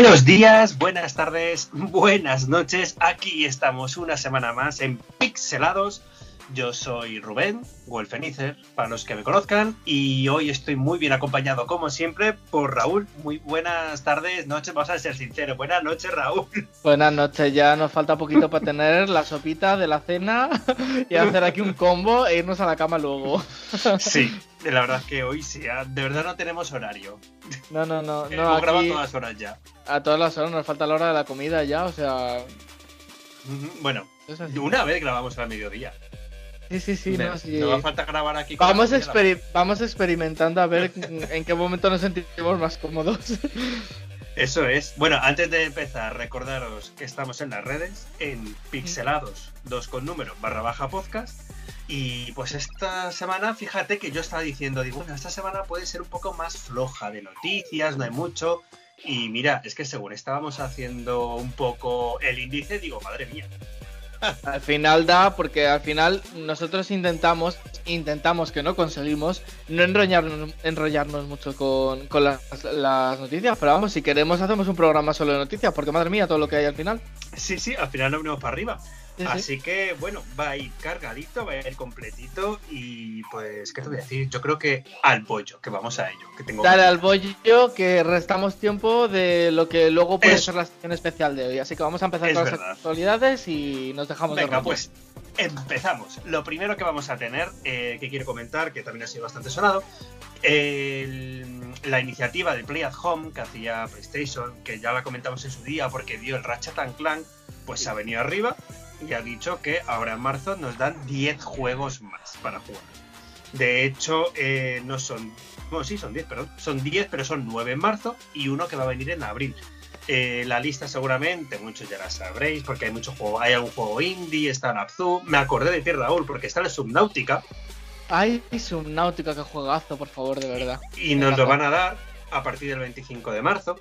Buenos días, buenas tardes, buenas noches. Aquí estamos una semana más en Pixelados. Yo soy Rubén, Wolfenizer, para los que me conozcan, y hoy estoy muy bien acompañado, como siempre, por Raúl. Muy buenas tardes, noches, vamos a ser sinceros. Buenas noches, Raúl. Buenas noches, ya nos falta poquito para tener la sopita de la cena y hacer aquí un combo e irnos a la cama luego. Sí, la verdad es que hoy sí, ah, de verdad no tenemos horario. No, no, no. no Hemos grabado todas las horas ya. a todas las horas nos falta la hora de la comida ya, o sea. Bueno, una vez grabamos al mediodía. Sí, sí, sí, Me- no, sí. Va falta grabar aquí. con Vamos, experi- vamos experimentando a ver en qué momento nos sentimos más cómodos. Eso es. Bueno, antes de empezar, recordaros que estamos en las redes, en pixelados, 2 con número, barra baja podcast. Y pues esta semana, fíjate que yo estaba diciendo, digo, bueno, esta semana puede ser un poco más floja de noticias, no hay mucho. Y mira, es que según estábamos haciendo un poco el índice, digo, madre mía. Al final da, porque al final nosotros intentamos, intentamos que no conseguimos, no enrollarnos, enrollarnos mucho con, con las, las noticias, pero vamos, si queremos hacemos un programa solo de noticias, porque madre mía, todo lo que hay al final. Sí, sí, al final nos venimos para arriba. Sí, sí. Así que, bueno, va a ir cargadito, va a ir completito. Y pues, ¿qué te voy a decir? Yo creo que al pollo, que vamos a ello. Que tengo Dale al bollo que restamos tiempo de lo que luego puede Eso. ser la sección especial de hoy. Así que vamos a empezar Es con verdad. las actualidades y nos dejamos de Venga, rollo. pues empezamos. Lo primero que vamos a tener, eh, que quiero comentar, que también ha sido bastante sonado, el- la iniciativa de Play at Home que hacía PlayStation, que ya la comentamos en su día porque dio el Ratchet and Clank, pues se ha venido arriba y ha dicho que ahora en marzo nos dan 10 juegos más para jugar. De hecho, eh, no son. Bueno, sí, son 10, perdón. Son 10, pero son 9 en marzo y uno que va a venir en abril. Eh, la lista seguramente muchos ya la sabréis porque hay mucho juego, hay algún juego indie, está Napzu, me acordé de ti Raúl porque está el Subnautica Ay, Subnautica, que juegazo, por favor, de verdad. y nos lo van a dar a partir del 25 de marzo.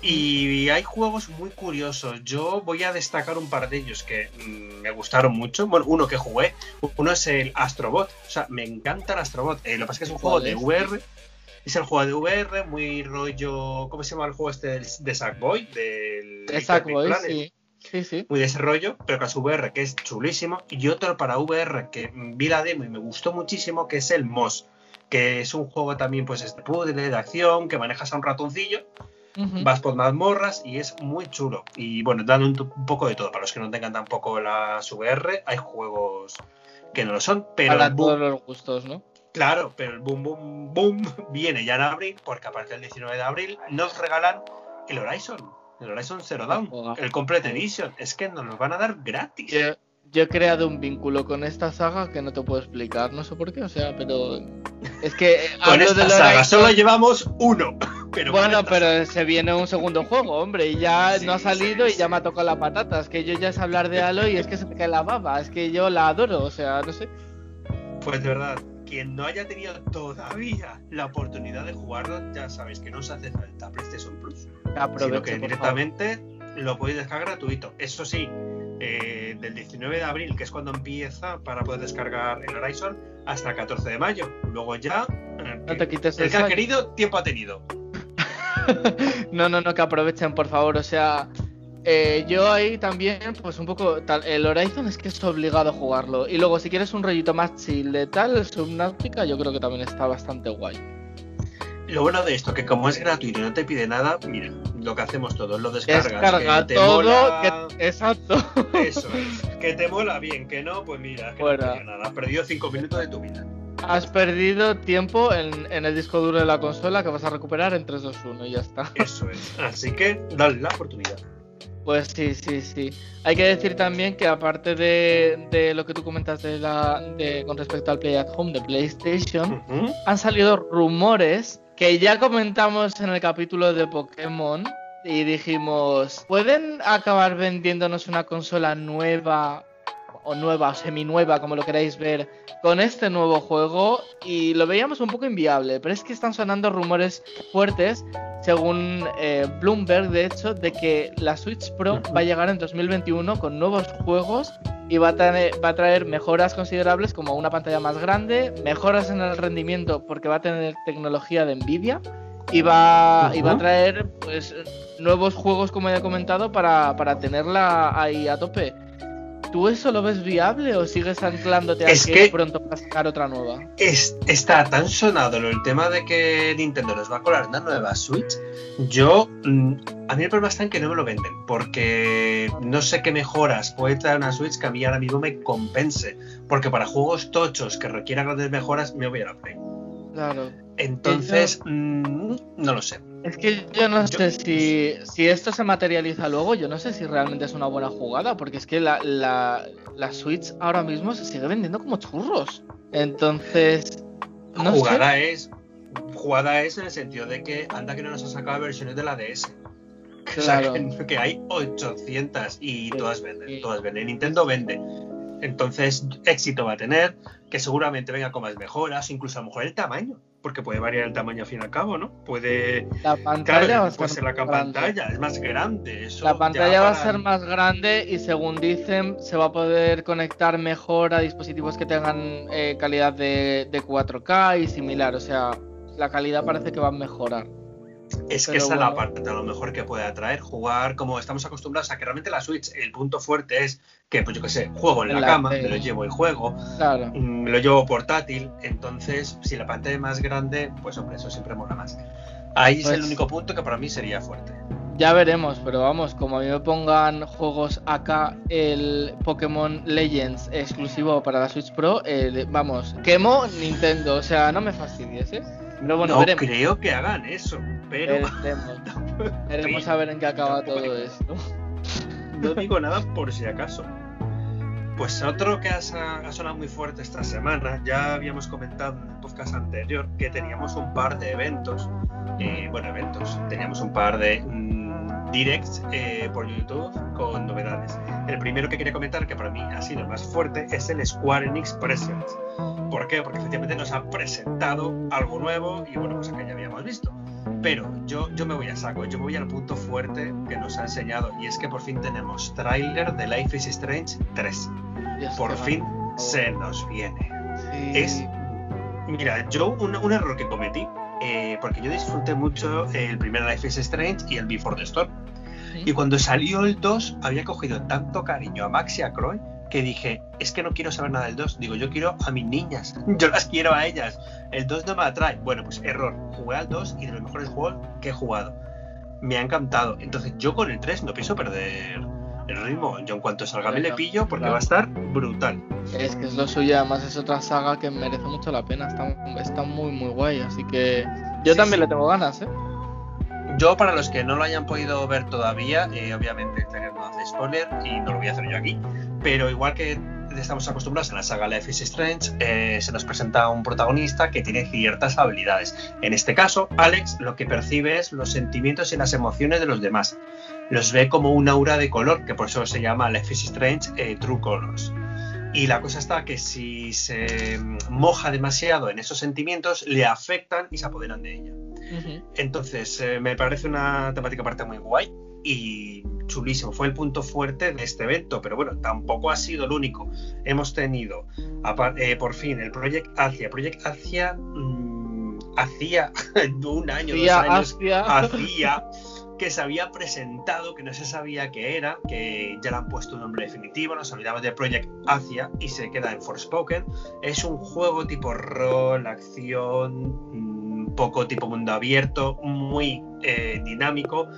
Y hay juegos muy curiosos. Yo voy a destacar un par de ellos que mm, me gustaron mucho. Bueno, uno que jugué, uno es el Astrobot. O sea, me encanta el Astrobot. Eh, lo que pasa es que es un juego ¿Cuál de? VR. Es el juego de VR, muy rollo. ¿Cómo se llama el juego este de Sackboy? Del Big Planet. sí. Sí, sí. muy de ese rollo, pero con su VR que es chulísimo. Y otro para VR que vi la demo y me gustó muchísimo, que es el Moss, que es un juego también pues es de puzzle, de acción, que manejas a un ratoncillo, vas por mazmorras y es muy chulo. Y bueno, dan un, un poco de todo. Para los que no tengan tampoco las VR, hay juegos que no lo son, pero Para boom- todos los gustos, ¿no? claro, pero el boom boom boom viene ya en abril, porque a partir del 19 de abril nos regalan el Horizon. El Horizon Zero Dawn, el Complete Edition. Es que nos los van a dar gratis. Yo, he creado un vínculo con esta saga que no te puedo explicar, no sé por qué, o sea, pero es que eh, Con esta del saga solo llevamos uno. Pero bueno, pero se viene un segundo juego, hombre, y ya Sí, no ha salido sí, y ya me ha tocado la patata. Es que yo ya es hablar de Halo y es que se me cae la baba, es que yo la adoro, o sea, no sé. Pues de verdad, quien no haya tenido todavía la oportunidad de jugarlo, ya sabéis que no os hace falta PlayStation Plus. Sino que directamente lo podéis descargar gratuito. Eso sí, eh, del 19 de abril, que es cuando empieza para poder descargar el Horizon, hasta el 14 de mayo. Luego ya. eh, No te quites el el que ha querido, tiempo ha tenido. No, no, no, que aprovechen, por favor. O sea, eh, yo ahí también, pues un poco. Tal, el Horizon es que es obligado a jugarlo. Y luego, si quieres un rollito más chill de tal, el Subnautica, yo creo que también está bastante guay. Lo bueno de esto, que como es gratuito y no te pide nada, mira, lo que hacemos todos, lo descargas. Descarga que te todo. mola- que- Exacto. Eso es. Que te mola bien, que no, pues mira, que no te nada. Has perdido 5 minutos de tu vida. Has perdido tiempo en, en el disco duro de la consola que vas a recuperar en 3, 2, 1 y ya está. Eso es. Así que dale la oportunidad. Pues sí, sí, sí. Hay que decir también que aparte de, de lo que tú comentas de la, de, con respecto al Play at Home de PlayStation, han salido rumores que ya comentamos en el capítulo de Pokémon y dijimos, ¿pueden acabar vendiéndonos una consola nueva o nueva o seminueva, como lo queráis ver, con este nuevo juego? Y lo veíamos un poco inviable, pero es que están sonando rumores fuertes, según eh, Bloomberg, de hecho, de que la Switch Pro va a llegar en 2021 con nuevos juegos y va a, traer, va a traer mejoras considerables como una pantalla más grande, mejoras en el rendimiento porque va a tener tecnología de Nvidia y va, y va a traer pues nuevos juegos, como he comentado, para, para tenerla ahí a tope. ¿Tú eso lo ves viable o sigues anclándote a Es que, que- pronto va a sacar otra nueva? Es- está tan sonado el tema de que Nintendo nos va a colar una nueva Switch. Yo, mm, a mí el problema está en que no me lo venden, porque no sé qué mejoras puede traer una Switch que a mí ahora mismo me compense. Porque para juegos tochos que requieran grandes mejoras, me voy a la Play. Claro. Entonces, mm, no lo sé. Es que yo no Yo- sé si, si esto se materializa luego, yo no sé si realmente es una buena jugada, porque es que la, la, la Switch ahora mismo se sigue vendiendo como churros. Entonces, no sé. jugada es jugada es en el sentido de que anda que no nos ha sacado versiones de la DS. O sea, Claro. que, que hay 800 y todas venden, todas venden. Nintendo vende. Entonces, éxito va a tener, que seguramente venga con más mejoras, incluso a lo mejor el tamaño, porque puede variar el tamaño al fin y al cabo, ¿no? Puede. La pantalla Claro, va a ser ser la pantalla, es más grande. Eso La pantalla va a ser más grande y según dicen se va a poder conectar mejor a dispositivos que tengan eh, calidad de, de 4K y similar. O sea, la calidad parece que va a mejorar. Es que esa es la parte a lo mejor que puede atraer, jugar como estamos acostumbrados a que realmente la Switch, el punto fuerte es que, pues yo qué sé, juego en la la cama, me lo llevo y juego, Claro. mm, me lo llevo portátil, entonces si la pantalla es más grande, pues hombre, eso siempre mola más. Ahí es Pues- el único punto que para mí sería fuerte. Ya veremos, pero vamos, como a mí me pongan juegos acá, el Pokémon Legends exclusivo para la Switch Pro, eh, vamos, quemo Nintendo, o sea, no me fastidies, ¿eh? Bueno, no veremos. creo que hagan eso, pero Veremos, veremos a ver en qué acaba todo esto. no digo nada por si acaso. Pues otro que ha sonado muy fuerte esta semana, ya habíamos comentado en el podcast anterior que teníamos un par de eventos, eh, bueno, eventos, teníamos un par de mm, directs eh, por YouTube con novedades. El primero que quería comentar, que para mí ha sido el más fuerte, es el Square Enix Presents. ¿Por qué? Porque efectivamente nos ha presentado algo nuevo y bueno, cosa que ya habíamos visto. Pero yo, yo me voy a saco, yo me voy al punto fuerte que nos ha enseñado y es que por fin tenemos tráiler de Life is Strange 3. Dios, Por fin se nos viene. Sí. Es, mira, yo un, un error que cometí, eh, porque yo disfruté mucho el primer Life is Strange y el Before the Storm. Y cuando salió el 2, había cogido tanto cariño a Max y a Croy que dije, es que no quiero saber nada del 2. Digo, yo quiero a mis niñas. Yo las quiero a ellas. El 2 no me atrae. Bueno, pues error. Jugué al 2 y de los mejores juegos que he jugado. Me ha encantado. Entonces yo con el 3 no pienso perder el ritmo. Yo en cuanto salga me le pillo porque Claro. va a estar brutal. Es que es lo suyo, además es otra saga que merece mucho la pena, está, está muy muy guay, así que yo Sí, también sí. le tengo ganas, ¿eh? Yo, para los que no lo hayan podido ver todavía, eh, obviamente el trailer no hace spoiler y no lo voy a hacer yo aquí, pero igual que estamos acostumbrados en la saga Life is Strange, eh, se nos presenta un protagonista que tiene ciertas habilidades. En este caso, Alex lo que percibe es los sentimientos y las emociones de los demás. Los ve como un aura de color, que por eso se llama Life is Strange eh, True Colors. Y la cosa está que si se mm, moja demasiado en esos sentimientos, le afectan y se apoderan de ella. Entonces, eh, me parece una temática aparte muy guay y chulísimo. Fue el punto fuerte de este evento, pero bueno, tampoco ha sido el único. Hemos tenido eh, por fin el Project Asia. Project Asia mm, hacía un año, Tía, dos años, hacía que se había presentado, que no se sabía qué era, que ya le han puesto un nombre definitivo, nos olvidamos de Project Asia y se queda en Forspoken. Es un juego tipo rol, acción, mm, poco tipo mundo abierto, muy eh, dinámico,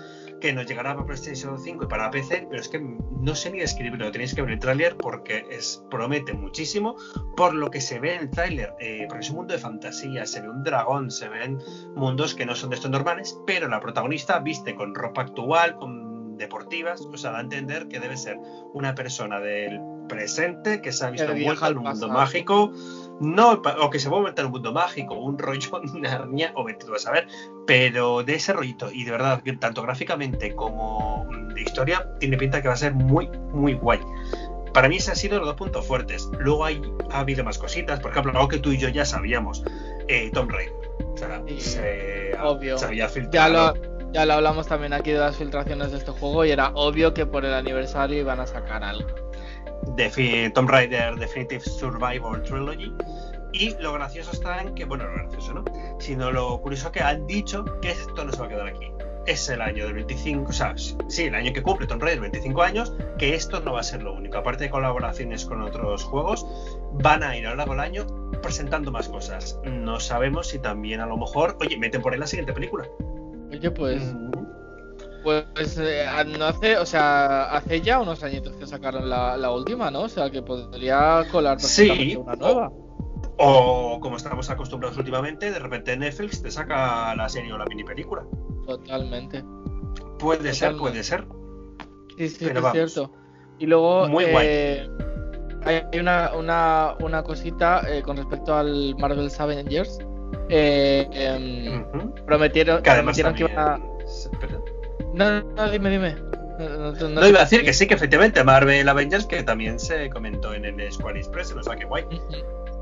que nos llegará para PlayStation 5 y para PC, pero es que no sé ni describirlo, tenéis que ver el tráiler porque es, promete muchísimo por lo que se ve en el tráiler, eh, porque es un mundo de fantasía, se ve un dragón, se ven mundos que no son de estos normales, pero la protagonista viste con ropa actual, con deportivas, o sea, da a entender que debe ser una persona del presente que se ha visto envuelta al mundo pasado. mágico, no, o que se a meter en un mundo mágico, un rollo Narnia, o vete tú a saber, pero de ese rollito, y de verdad, que tanto gráficamente como de historia, tiene pinta que va a ser muy, muy guay. Para mí ese han sido los dos puntos fuertes. Luego hay, ha habido más cositas, por ejemplo, algo que tú y yo ya sabíamos, eh, Tom Raider. O sea, Sí, se, obvio. se había Ya filtrado. lo, ya lo hablamos también aquí de las filtraciones de este juego y era obvio que por el aniversario iban a sacar algo. Defi- Tomb Raider Definitive Survivor Trilogy. Y lo gracioso está en que, bueno, lo gracioso, ¿no? Sino lo curioso que han dicho que esto no se va a quedar aquí. Es el año del 25, o sea, sí, el año que cumple Tomb Raider 25 años, que esto no va a ser lo único. Aparte de colaboraciones con otros juegos, van a ir a lo largo del año presentando más cosas. No sabemos si también a lo mejor, oye, meten por ahí la siguiente película. Oye, pues. Pues eh, no hace, o sea, hace ya unos añitos que sacaron la, la última, ¿no? O sea, que podría colar sí, una nueva. O, como estamos acostumbrados últimamente, de repente Netflix te saca la serie o la mini película. Totalmente. Puede ser, puede ser. Sí, sí, es cierto. Y luego Muy eh, hay una, una, una cosita eh, con respecto al Marvel's Avengers. Eh, em, Prometieron que, prometieron que iban a... No, no, dime, dime. No, no, no, iba a decir que sí, que efectivamente Marvel Avengers, que también se comentó en el Square Express, o sea que guay.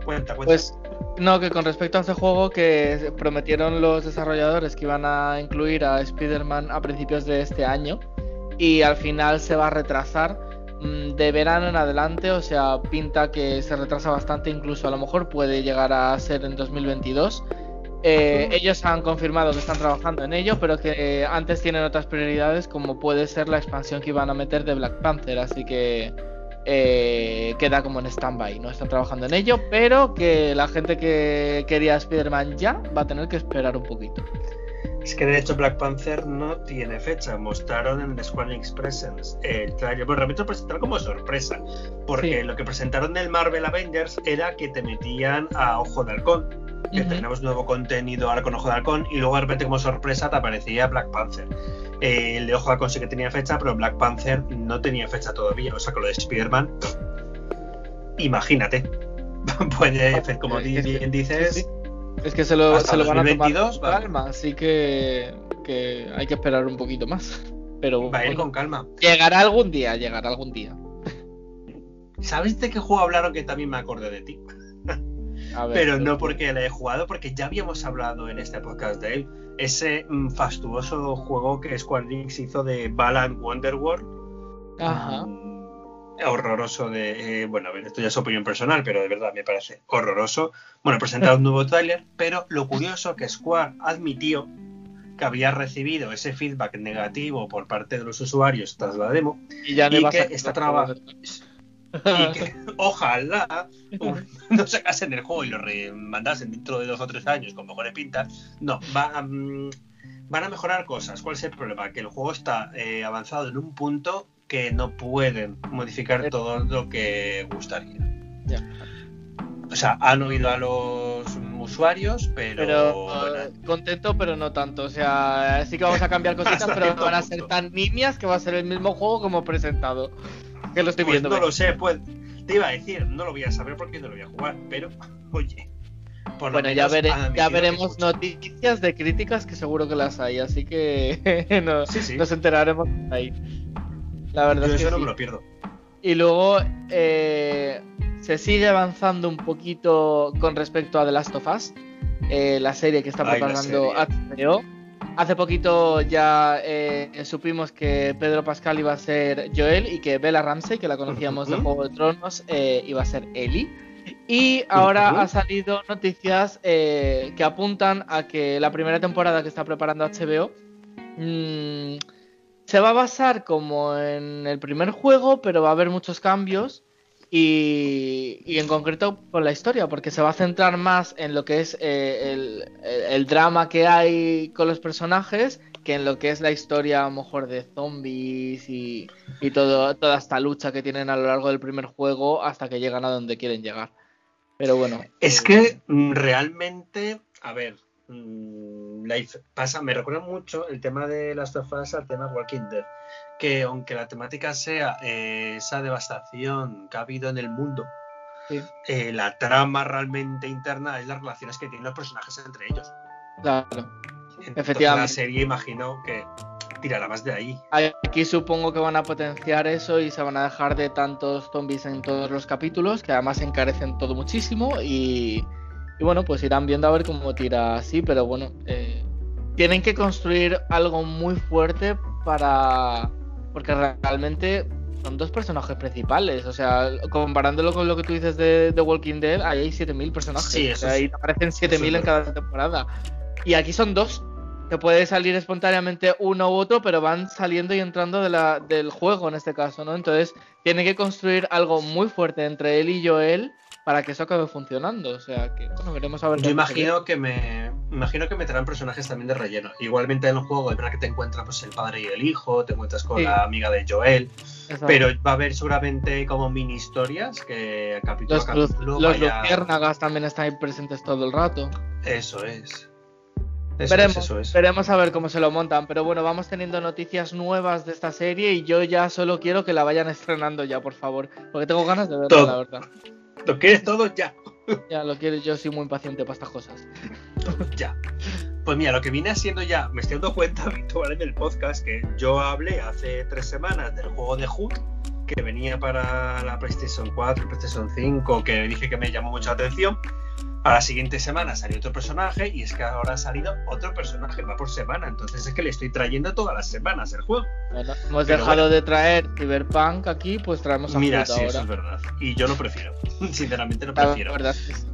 Cuenta, cuenta. Pues no, que con respecto a este juego que prometieron los desarrolladores que iban a incluir a Spider-Man a principios de este año y al final se va a retrasar mm, de verano en adelante, o sea, pinta que se retrasa bastante, incluso a lo mejor puede llegar a ser en 2022. Eh, ellos han confirmado que están trabajando en ello, pero que antes tienen otras prioridades, como puede ser la expansión que iban a meter de Black Panther, así que eh, queda como en stand-by. No están trabajando en ello, pero que la gente que quería Spider-Man ya va a tener que esperar un poquito. Es que de hecho Black Panther no tiene fecha. Mostraron en The Square Presents el trailer. Bueno, realmente lo presentaron como sorpresa. Porque Sí. lo que presentaron del Marvel Avengers era que te metían a Ojo de Halcón. Que Ujú. tenemos nuevo contenido ahora con Ojo de Halcón. Y luego de repente como sorpresa te aparecía Black Panther. Eh, el de Ojo de Halcón sí que tenía fecha, pero Black Panther no tenía fecha todavía. O sea, con lo de Spider-Man. Imagínate. Puede hacer como Es que- bien dices. sí, sí. Es que se lo, Hasta se lo van a tomar 2022 con calma, así que, que hay que esperar un poquito más. Pero Va a ir con calma. llegará algún día, llegará algún día. ¿Sabes de qué juego hablaron que también me acordé de ti? A ver, Pero no porque la he jugado, porque ya habíamos hablado en este podcast de él. Ese mm, fastuoso juego que Square Enix hizo de Balan Wonderworld. Ajá. Horroroso de. eh, bueno, a ver, esto ya es opinión personal, pero de verdad me parece horroroso. Bueno, presentado un nuevo tráiler, pero lo curioso que Square admitió que había recibido ese feedback negativo por parte de los usuarios tras la demo Y ya y que está otro traba- juego. y que ojalá no sacasen el juego y lo remandasen dentro de dos o tres años con mejores pintas. No, va a, mm, van a mejorar cosas. ¿Cuál es el problema? Que el juego está eh, avanzado en un punto que no pueden modificar todo lo que gustaría. Ya. O sea, han oído a los usuarios, pero, Pero bueno, eh, contento, pero no tanto. O sea, sí que vamos a cambiar cositas, pero van a ser tan niñas que va a ser el mismo juego como presentado. Que lo estoy pues viendo. no lo sé, pues te iba a decir, no lo voy a saber porque no lo voy a jugar, pero oye. por Bueno, ya, han ya veremos noticias de críticas que seguro que las hay, así que no- Sí, sí. nos enteraremos ahí. La verdad Yo es que eso no sí. me lo pierdo. Y luego eh, se sigue avanzando un poquito con respecto a The Last of Us, eh, la serie que está preparando. HBO. Hace poquito ya eh, supimos que Pedro Pascal iba a ser Joel y que Bella Ramsey, que la conocíamos de. Juego de Tronos, iba a ser Ellie. Y ahora ha salido noticias que apuntan a que la primera temporada que está preparando HBO mm, se va a basar como en el primer juego, pero va a haber muchos cambios. Y, y en concreto con la historia, porque se va a centrar más en lo que es eh, el, el- drama que hay con los personajes que en lo que es la historia a lo mejor de zombies y, y todo, toda esta lucha que tienen a lo largo del primer juego hasta que llegan a donde quieren llegar. Pero bueno. Es eh, que mm, realmente, a ver, mm, pasa, me recuerda mucho el tema de las of Us al tema Walking Dead. Que aunque la temática sea eh, esa devastación que ha habido en el mundo, Sí. eh, la trama realmente interna es las relaciones que tienen los personajes entre ellos. Claro. Entonces, Efectivamente. La serie imagino que tirará más de ahí. Aquí supongo que van a potenciar eso y se van a dejar de tantos zombies en todos los capítulos, que además encarecen todo muchísimo y, y bueno, pues irán viendo a ver cómo tira así, pero bueno, eh, tienen que construir algo muy fuerte para... porque realmente son dos personajes principales. O sea, comparándolo con lo que tú dices de The Walking Dead, ahí hay 7000 personajes. Sí, o sea, ahí aparecen 7000 en cada temporada. Y aquí son dos. Que puede salir espontáneamente uno u otro, pero van saliendo y entrando de la, del juego en este caso, ¿no? Entonces, tiene que construir algo muy fuerte entre él y Joel para que eso acabe funcionando. O sea, que, bueno, veremos a ver. Yo imagino que me imagino que meterán personajes también de relleno. Igualmente en el juego es verdad que te encuentras pues, el padre y el hijo, te encuentras con Sí. la amiga de Joel, Exacto. pero va a haber seguramente como mini historias que capítulo Los, a capítulo los vaya- también están ahí presentes todo el rato. Eso es. Eso veremos, es, eso es. veremos a ver cómo se lo montan. Pero bueno, vamos teniendo noticias nuevas de esta serie y yo ya solo quiero que la vayan estrenando ya, por favor. Porque tengo ganas de verla, Todo. la verdad. Lo quieres todo ya. Ya lo quiero, yo soy muy impaciente para estas cosas. Ya. Pues mira, lo que viene haciendo ya, me estoy dando cuenta habitual en el podcast que yo hablé hace tres semanas del juego de Hood que venía para la PlayStation 4, PlayStation 5, que dije que me llamó mucho la atención. A la siguiente semana salió otro personaje y es que ahora ha salido otro personaje, va por semana. Entonces es que le estoy trayendo todas las semanas el juego. Bueno, hemos Pero dejado bueno. de traer Cyberpunk aquí, pues traemos a Mira, sí, eso ahora. es verdad. Y yo lo prefiero. Sinceramente lo La prefiero. verdad es que sí.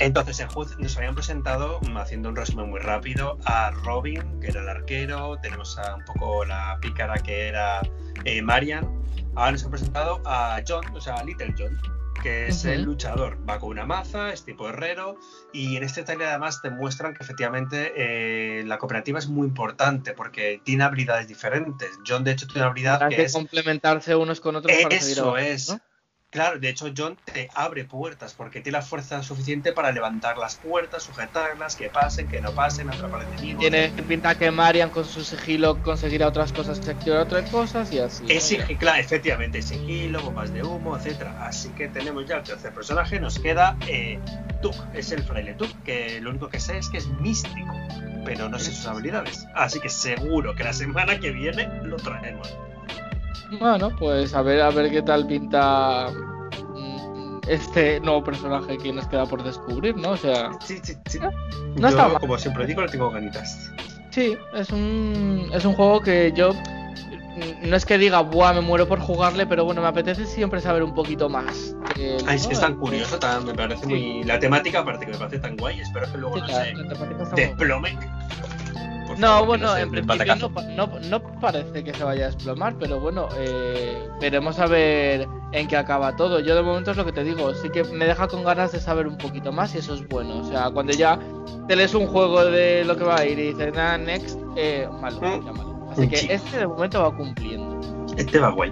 Entonces en Hood nos habían presentado, haciendo un resumen muy rápido, a Robin, que era el arquero, tenemos a un poco la pícara que era eh, Marian. Ahora nos han presentado a John, o sea, a Little John, que es el luchador. Va con una maza, es tipo herrero, y en este trailer además te muestran que efectivamente eh, la cooperativa es muy importante porque tiene habilidades diferentes. John, de hecho, tiene una habilidad Hay que que es complementarse unos con otros para eso es. ¿no? Claro, de hecho John te abre puertas porque tiene la fuerza suficiente para levantar las puertas, sujetarlas, que pasen, que no pasen, atrapar enemigos. Tiene pinta que Marian con su sigilo conseguirá otras cosas, se activará otras cosas y así. Es ¿no? claro, efectivamente, sigilo, bombas de humo, etcétera. Así que tenemos ya el tercer personaje, nos queda eh, Tuk, es el fraile Tuk, que lo único que sé es que es místico, pero no sé sus habilidades. Así que seguro que la semana que viene lo traemos. Bueno, pues a ver, a ver qué tal pinta este nuevo personaje que nos queda por descubrir, ¿no? O sea, Sí, sí, sí. No Yo, mal. como siempre digo, le tengo ganitas. sí, es un, es un juego que yo no es que diga, buah, me muero por jugarle, pero bueno, me apetece siempre saber un poquito más. él, Ay, es ¿no? que es tan Eh, curioso, tan, me parece Sí. muy. La temática, aparte que me parece tan guay, espero que luego sí, no la- se la No, bueno, en principio no, pa- no- no parece que se vaya a desplomar, pero bueno, eh, veremos a ver en qué acaba todo. Yo de momento es lo que te digo, sí que me deja con ganas de saber un poquito más y eso es bueno. O sea, cuando ya te lees un juego de lo que va a ir y dices, nada, next, eh, malo, Mm. ya malo. Así que Sí. este de momento va cumpliendo. Este va guay.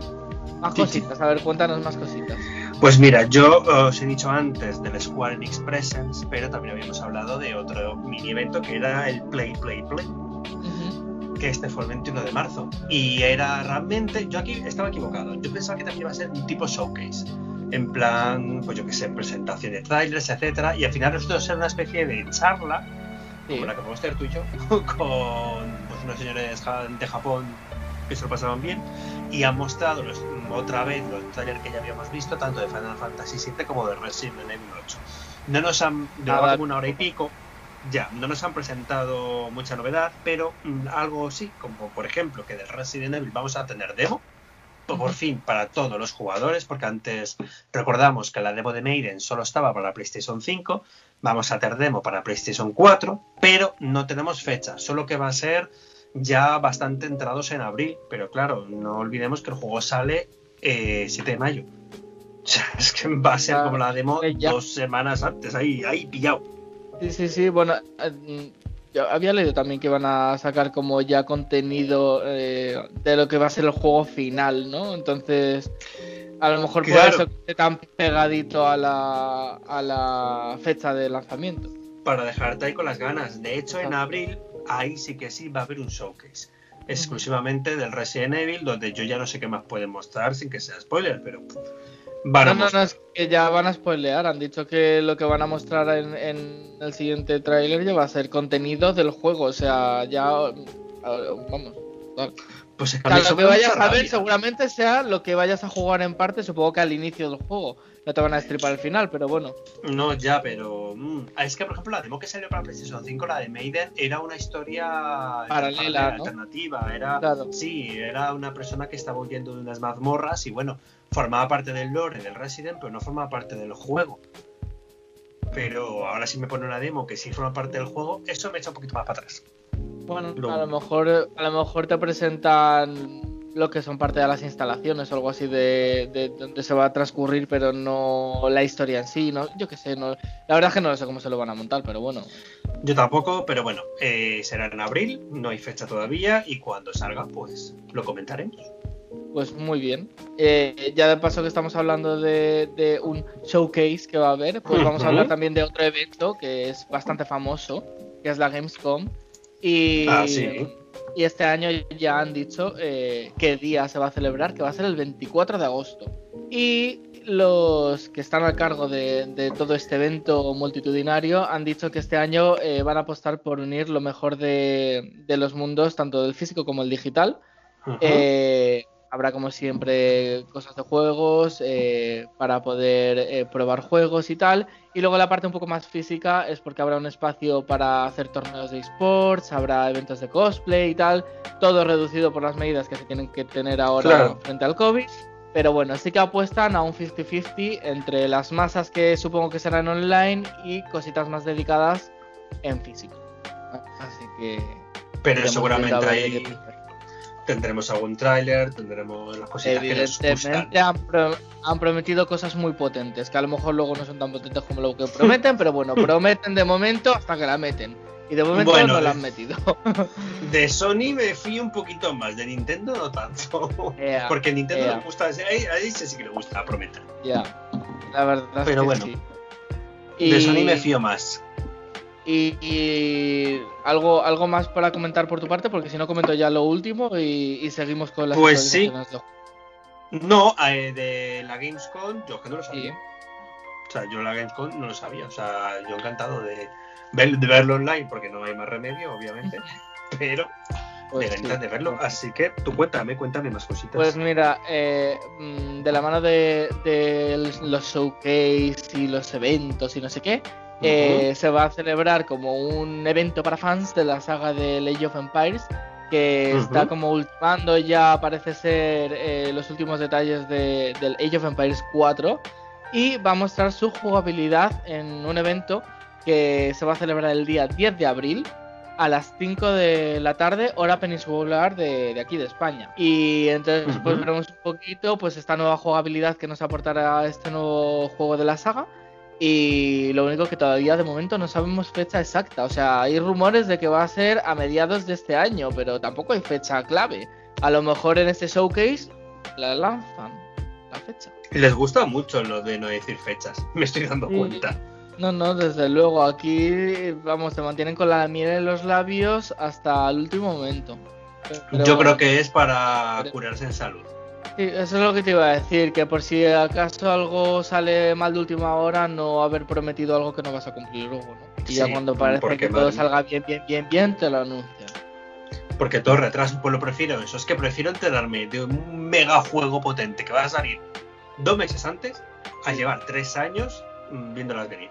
Más Sí, cositas, a ver, cuéntanos más cositas. Pues mira, yo os he dicho antes del Square Enix Presents, pero también habíamos hablado de otro mini evento que era el Play Play Play. Que este fue el 21 de marzo. Y era realmente, yo aquí estaba equivocado, yo pensaba que también iba a ser un tipo showcase. En plan, pues yo qué sé, presentación de trailers, etcétera, y al final resultó ser una especie de charla Sí. como la que podemos tener tú y yo, con pues, unos señores de Japón que se lo pasaban bien y han mostrado los- otra vez los trailers que ya habíamos visto, tanto de Final Fantasy VII como de Resident Evil 8. No nos han, como una hora y pico, ya, no nos han presentado mucha novedad, pero mm, algo sí, como por ejemplo que del Resident Evil vamos a tener demo, por fin para todos los jugadores, porque antes recordamos que la demo de Maiden solo estaba para la PlayStation 5, vamos a tener demo para PlayStation 4, pero no tenemos fecha, solo que va a ser ya bastante entrados en abril, pero claro, no olvidemos que el juego sale eh, 7 de mayo. O sea, es que va a ser como la demo eh, dos semanas antes, ahí, ahí pillado. Sí, sí, sí, bueno, eh, yo había leído también que van a sacar como ya contenido eh, de lo que va a ser el juego final, ¿no? Entonces, a lo mejor puede Claro. ser que esté tan pegadito a la, a la fecha de lanzamiento. para dejarte ahí con las ganas. De hecho, en abril, ahí sí que sí va a haber un showcase. Exclusivamente del Resident Evil, donde yo ya no sé qué más pueden mostrar sin que sea spoiler, pero van a no, no, no, mostrar. es que ya van a spoilear. Han dicho que lo que van a mostrar en, en el siguiente tráiler ya va a ser contenido del juego. O sea, ya. eh, Vamos. vale. Pues es que O a mí sea, eso lo que vayas a ver rabia. seguramente sea lo que vayas a jugar en parte, supongo que al inicio del juego. No te van a destripar el final, pero bueno. No, ya, pero. mm, Es que, por ejemplo, la demo que salió para PlayStation 5, la de Maiden, era una historia Paralela, ¿no? alternativa. Era, Claro. Sí, era una persona que estaba huyendo de unas mazmorras y, bueno, formaba parte del lore del Resident, pero no formaba parte del juego. Pero ahora sí me pone una demo que sí forma parte del juego, eso me echa un poquito más para atrás. Bueno, a lo mejor a lo mejor te presentan lo que son parte de las instalaciones o algo así de, de donde se va a transcurrir, pero no la historia en sí, ¿no? Yo qué sé, no, la verdad es que no sé cómo se lo van a montar, pero bueno. Yo tampoco, pero bueno, eh, será en abril, no hay fecha todavía y cuando salga, pues lo comentaremos. Pues muy bien. Eh, ya de paso que estamos hablando de, de un showcase que va a haber, pues vamos a hablar también de otro evento que es bastante famoso, que es la Gamescom. Y, Ah, sí. y este año ya han dicho eh, qué día se va a celebrar, que va a ser el 24 de agosto. Y los que están a cargo de, de todo este evento multitudinario han dicho que este año eh, van a apostar por unir lo mejor de, de los mundos, tanto del físico como el digital. Eh, habrá como siempre cosas de juegos eh, para poder eh, probar juegos y tal. Y luego la parte un poco más física es porque habrá un espacio para hacer torneos de esports, habrá eventos de cosplay y tal. Todo reducido por las medidas que se tienen que tener ahora Claro. frente al COVID. Pero bueno, sí que apuestan a un 50-50 entre las masas que supongo que serán online y cositas más dedicadas en físico. Así que... pero seguramente viendo tendremos algún tráiler, tendremos las cositas que nos gustan. Evidentemente han, pro- han prometido cosas muy potentes, que a lo mejor luego no son tan potentes como lo que prometen, pero bueno, prometen de momento hasta que la meten. Y de momento Bueno, no la han metido. De Sony me fío un poquito más, de Nintendo no tanto. Porque Nintendo le gusta, ahí, ahí sí que le gusta prometer. ya, la verdad es Pero que bueno, sí. De Y- Sony me fío más. Y, y algo, algo más para comentar por tu parte, porque si no comento ya lo último y, y seguimos con las Pues sí. No, eh, de la Gamescom, yo es que no lo sabía. Sí. O sea, yo la Gamescom no lo sabía. O sea, yo encantado de, ver- de verlo online, porque no hay más remedio, obviamente. Pero Pues de sí. de verlo. Así que tú cuéntame, cuéntame más cositas. Pues mira, eh, mm, de la mano de, de los showcase y los eventos y no sé qué, eh, se va a celebrar como un evento para fans de la saga de Age of Empires, que está como ultimando ya parece ser eh, los últimos detalles de- del Age of Empires 4 y va a mostrar su jugabilidad en un evento que se va a celebrar el día 10 de abril a las 5 de la tarde, hora peninsular de, de aquí de España. Y entonces pues veremos un poquito pues esta nueva jugabilidad que nos aportará este nuevo juego de la saga. Y lo único que todavía de momento no sabemos fecha exacta. O sea, hay rumores de que va a ser a mediados de este año, pero tampoco hay fecha clave. A lo mejor en este showcase la lanzan la fecha. Les gusta mucho lo de no decir fechas. Me estoy dando Sí. cuenta. No, no, desde luego. Aquí, vamos, te mantienen con la miel en los labios hasta el último momento. Pero Yo creo que es para curarse en salud. Sí, eso es lo que te iba a decir, que por si acaso algo sale mal de última hora, no haber prometido algo que no vas a cumplir luego, ¿no? Y ya cuando parece que todo salga bien, bien, bien, bien, te lo anuncian. Porque todo retraso, pues lo prefiero eso. Es que prefiero enterarme de un mega juego potente que va a salir dos meses antes a llevar tres años mm, viéndolas venir.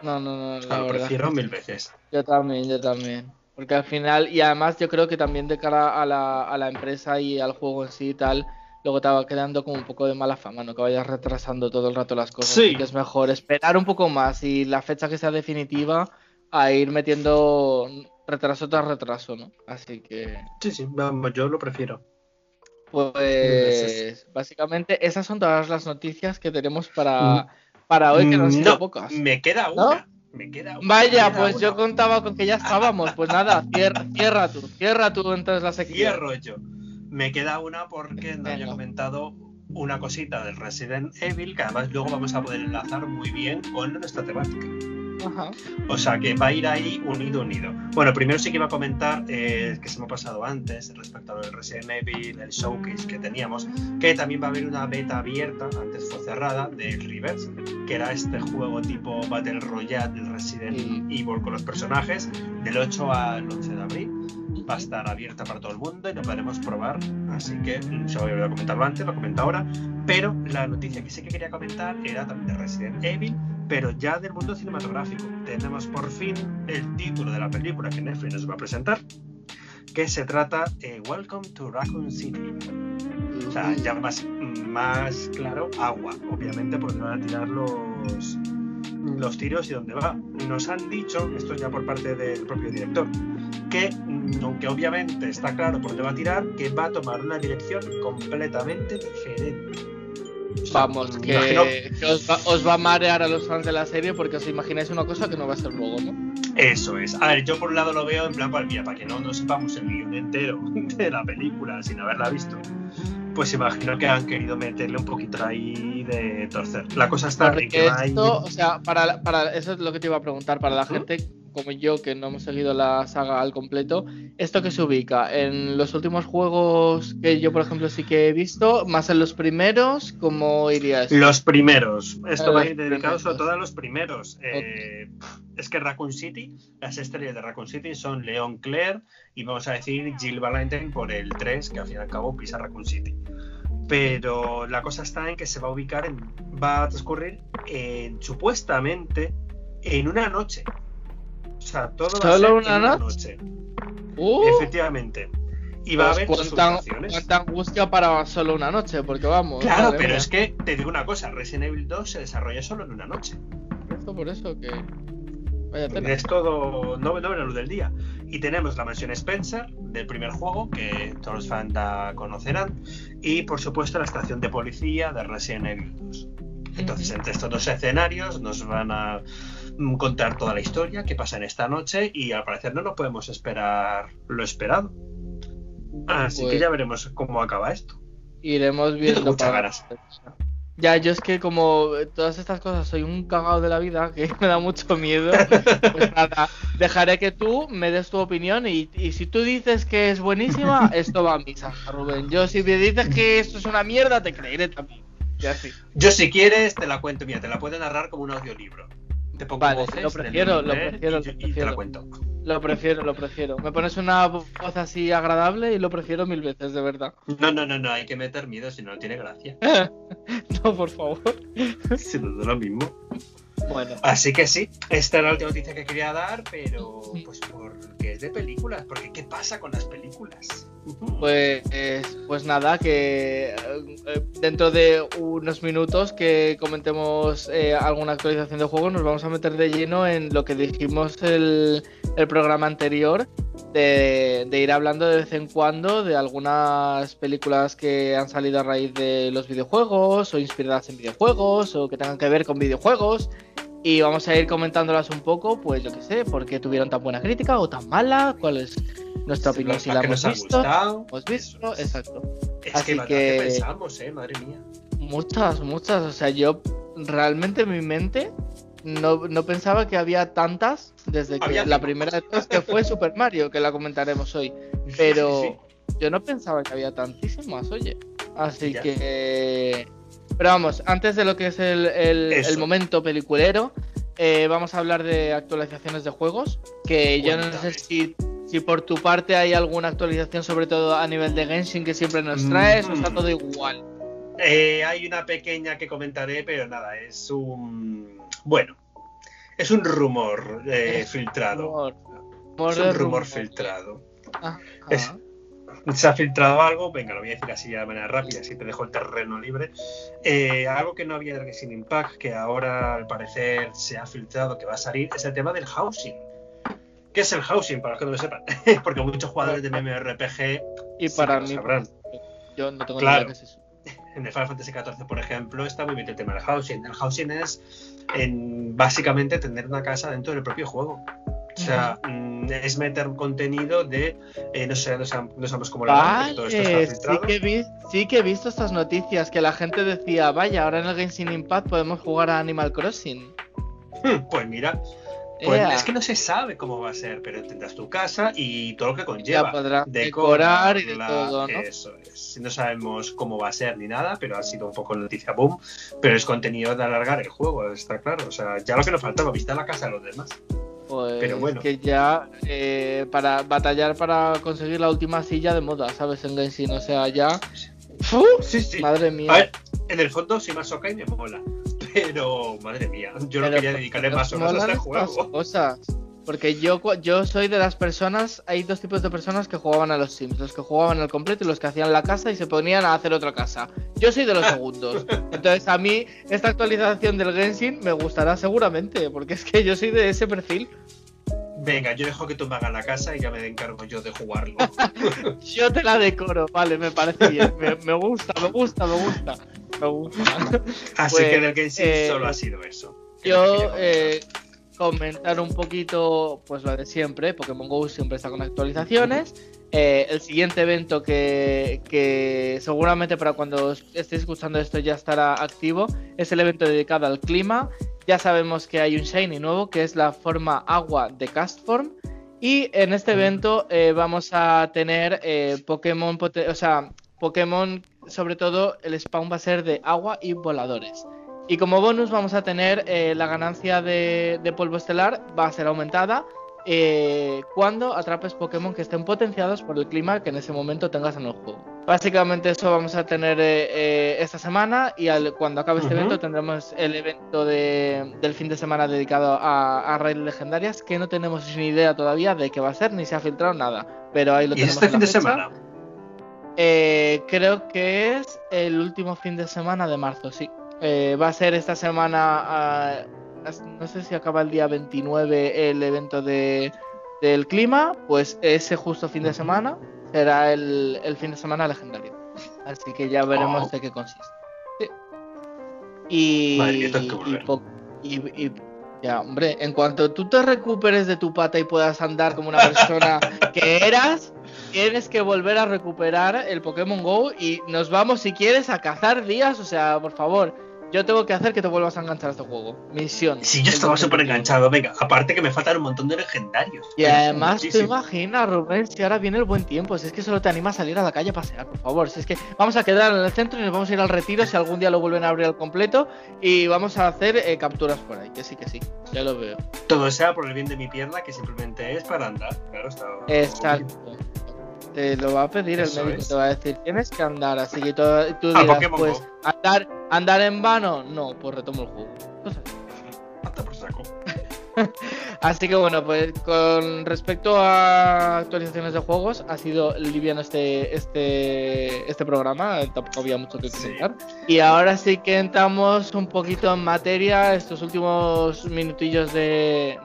No, no, no, O sea, lo prefiero mil veces. Yo también, yo también. Porque al final, y además yo creo que también de cara a la, a la empresa y al juego en sí y tal, luego te va quedando como un poco de mala fama, ¿no? Que vayas retrasando todo el rato las cosas. Sí. Así que es mejor esperar un poco más y la fecha que sea definitiva a ir metiendo retraso tras retraso, ¿no? Así que, Sí, sí, vamos, yo lo prefiero. pues, básicamente esas son todas las noticias que tenemos para, para hoy, que no han sido No, pocas. me queda ¿No? una. Me queda una. Vaya, me queda pues yo contaba con que ya estábamos. Pues nada, cierra, cierra tú, cierra tú entonces la sección. Cierro yo. Me queda una porque no había comentado una cosita del Resident Evil que además luego vamos a poder enlazar muy bien con nuestra temática. Ajá. O sea que va a ir ahí unido, unido. Bueno, primero sí que iba a comentar eh, que se me ha pasado antes respecto a lo del Resident Evil, el showcase que teníamos, que también va a haber una beta abierta, antes fue cerrada, de Reverse, que era este juego tipo Battle Royale del Resident. Evil con los personajes, del 8 al 11 de abril. Va a estar abierta para todo el mundo y lo podremos probar. Así que mm, se voy a comentarlo antes, lo comento ahora. Pero la noticia que sí que quería comentar era también de Resident Evil, pero ya del mundo cinematográfico. Tenemos por fin el título de la película que Netflix nos va a presentar, que se trata de Welcome to Raccoon City. O sea, ya más, más claro, agua, obviamente, porque van a tirar los, los tiros y dónde va. Nos han dicho, esto ya por parte del propio director, que aunque obviamente está claro por dónde va a tirar, que va a tomar una dirección completamente diferente. Vamos, que, os, va, a marear a los fans de la serie porque os imagináis una cosa que no va a ser luego, ¿no? Eso es. A ver, yo por un lado lo veo en plan, pues mira, para que no, no sepamos el guion entero de la película sin haberla visto, pues imagino que han querido meterle un poquito ahí de torcer. La cosa está que esto, o sea, para, para, eso es lo que te iba a preguntar, para la gente como yo, que no hemos seguido la saga al completo, ¿esto que se ubica? ¿En los últimos juegos que yo, por ejemplo, sí que he visto? ¿Más en los primeros? ¿Cómo irías? Los primeros. Esto va a ir dedicado sobre todo a los primeros. Eh, es que Raccoon City, las estrellas de Raccoon City son Leon Claire y vamos a decir Jill Valentine por el 3, que al fin y al cabo pisa Raccoon City. Pero la cosa está en que se va a ubicar, en, va a transcurrir supuestamente en una noche. O sea, todo ¿Solo una, noche? Uh. Efectivamente. Y va a haber pues cuánta, cuánta angustia para solo una noche, porque vamos. Claro, pero es que te digo una cosa: Resident Evil 2 se desarrolla solo en una noche. Esto por eso que. Vaya Es todo. No, no la luz del día. Y tenemos la mansión Spencer del primer juego, que todos los fans conocerán. Y por supuesto la estación de policía de Resident Evil 2. Entonces, entre estos dos escenarios nos van a contar toda la historia que pasa en esta noche y al parecer no nos podemos esperar lo esperado. Así que pues ya veremos cómo acaba esto. Iremos viendo. para... Ya, yo es que como todas estas cosas soy un cagado de la vida, que me da mucho miedo, pues nada, dejaré que tú me des tu opinión y, y, si tú dices que es buenísima, esto va a misa, Rubén. Yo si me dices que esto es una mierda, te creeré también. Ya sí. Yo si quieres te la cuento, mira, te la puedo narrar como un audiolibro vale, lo prefiero, lo prefiero, lo prefiero. te la cuento. Lo prefiero, lo prefiero. Me pones una voz así agradable y lo prefiero mil veces, de verdad. No, no, no, no, hay que meter miedo si no, no tiene gracia. no, por favor. Si no es lo mismo. Bueno. Así que sí, esta era la última noticia que quería dar, pero pues porque es de películas, porque ¿qué pasa con las películas? Pues, pues nada, que eh, dentro de unos minutos que comentemos eh, alguna actualización de juego, nos vamos a meter de lleno en lo que dijimos el, el programa anterior, de, de, ir hablando de vez en cuando de algunas películas que han salido a raíz de los videojuegos o inspiradas en videojuegos o que tengan que ver con videojuegos. Y vamos a ir comentándolas un poco, pues yo qué sé, por qué tuvieron tan buena crítica o tan mala, cuál es nuestra opinión si la hemos visto. Hemos visto, exacto. Es Así que, que... pensamos, eh, madre mía. Muchas, muchas. O sea, yo realmente en mi mente no, no pensaba que había tantas desde que la primera vez que fue Super Mario, que la comentaremos hoy. Pero yo no pensaba que había tantísimas, oye. Así que. Pero vamos, antes de lo que es el, el, momento peliculero, eh, vamos a hablar de actualizaciones de juegos. Que yo no sé si si por tu parte hay alguna actualización, sobre todo a nivel de Genshin, que siempre nos traes, o está mm. todo igual. Eh, hay una pequeña que comentaré, pero nada, es un. Bueno, es un rumor eh, filtrado. es un rumor, filtrado. se ha filtrado algo, venga, lo voy a decir así de manera rápida, así te dejo el terreno libre. Eh, algo que no había Genshin Impact, que ahora al parecer se ha filtrado que va a salir, es el tema del housing ¿Qué es el housing? Para los que no lo sepan. Porque muchos jugadores de MMORPG y para mí, sabrán. Yo no tengo claro. idea qué es eso. En el Final Fantasy XIV, por ejemplo, está muy bien el tema del housing. El housing es en, básicamente tener una casa dentro del propio juego. O sea, mm, es meter contenido de. Eh, no sé, no, sabemos, cómo lo vale, todo esto está filtrado. Sí que, sí que he visto estas noticias que la gente decía, vaya, ahora en el Genshin Impact podemos jugar a Animal Crossing. Pues mira, pues es que no se sabe cómo va a ser, pero tendrás tu casa y todo lo que conlleva. decorar y de todo, ¿no? Eso es. No sabemos cómo va a ser ni nada, pero ha sido un poco noticia boom. Pero es contenido de alargar el juego, está claro. O sea, ya lo que nos faltaba, vista la casa de los demás. Pues Pero bueno. que ya eh, para batallar para conseguir la última silla de moda, ¿sabes? En Genshin, o sea, ya. Sí, sí. Madre A mía. ver, en el fondo soy masoca y me mola. Pero, madre mía, yo no Pero quería dedicarle más horas a este juego. cosas. Porque yo, yo soy de las personas, hay dos tipos de personas que jugaban a los Sims, los que jugaban al completo y los que hacían la casa y se ponían a hacer otra casa. Yo soy de los segundos. Entonces a mí esta actualización del Genshin me gustará seguramente, porque es que yo soy de ese perfil. Venga, yo dejo que tú me hagas la casa y ya me encargo yo de jugarlo. Yo te la decoro, vale, me parece bien. Me, me gusta, me gusta, me gusta. Así Pues, que del Genshin eh, solo ha sido eso. que que Yo eh, comentar un poquito, pues lo de siempre, Pokémon Go siempre está con actualizaciones. Eh, el siguiente evento que, que seguramente para cuando estéis escuchando esto ya estará activo es el evento dedicado al clima. Ya sabemos que hay un Shiny nuevo que es la forma agua de Castform. Y en este evento eh, vamos a tener eh, Pokémon, o sea, Pokémon, sobre todo el spawn va a ser de agua y voladores. Y como bonus vamos a tener eh, la ganancia de, de polvo estelar, va a ser aumentada eh, cuando atrapes Pokémon que estén potenciados por el clima que en ese momento tengas en el juego. Básicamente eso vamos a tener eh, eh, esta semana y al- cuando acabe este evento tendremos el evento de- del fin de semana dedicado a, a raíles legendarias que no tenemos ni idea todavía de qué va a ser ni se ha filtrado nada. Pero ahí lo ¿Y tenemos este en fin la de fecha. semana? Eh, creo que es el último fin de semana de marzo, sí. Eh, va a ser esta semana, ah, no sé si acaba el día 29 el evento de, del clima, pues ese justo fin de semana será el, el fin de semana legendario. Así que ya veremos Oh. de qué consiste. Sí. Y, y y- y- ya, hombre, en cuanto tú te recuperes de tu pata y puedas andar como una persona que eras, tienes que volver a recuperar el Pokémon Go y nos vamos si quieres a cazar días, o sea, por favor, yo tengo que hacer que te vuelvas a enganchar a este juego. Misión. Si yo estaba súper enganchado, venga, aparte que me faltan un montón de legendarios. Y además, Muchísimo. imaginas, Rubén, si ahora viene el buen tiempo, si es que solo te anima a salir a la calle a pasear, por favor. Si es que vamos a quedar en el centro y nos vamos a ir al retiro si algún día lo vuelven a abrir al completo y vamos a hacer eh, capturas por ahí, que sí, que sí, ya lo veo. Todo sea por el bien de mi pierna, que simplemente es para andar. Claro, está. Exacto. Te lo va a pedir el médico, es. te va a decir, tienes que andar, así que tú Ah, dirás, Pokémon pues, Go. andar, andar en vano, no, pues retomo el juego. Así. Hasta por saco. Así que bueno, pues con respecto a actualizaciones de juegos, ha sido liviano este, este, este programa, tampoco había mucho que Sí. comentar. Y ahora sí que entramos un poquito en materia, estos últimos minutillos de,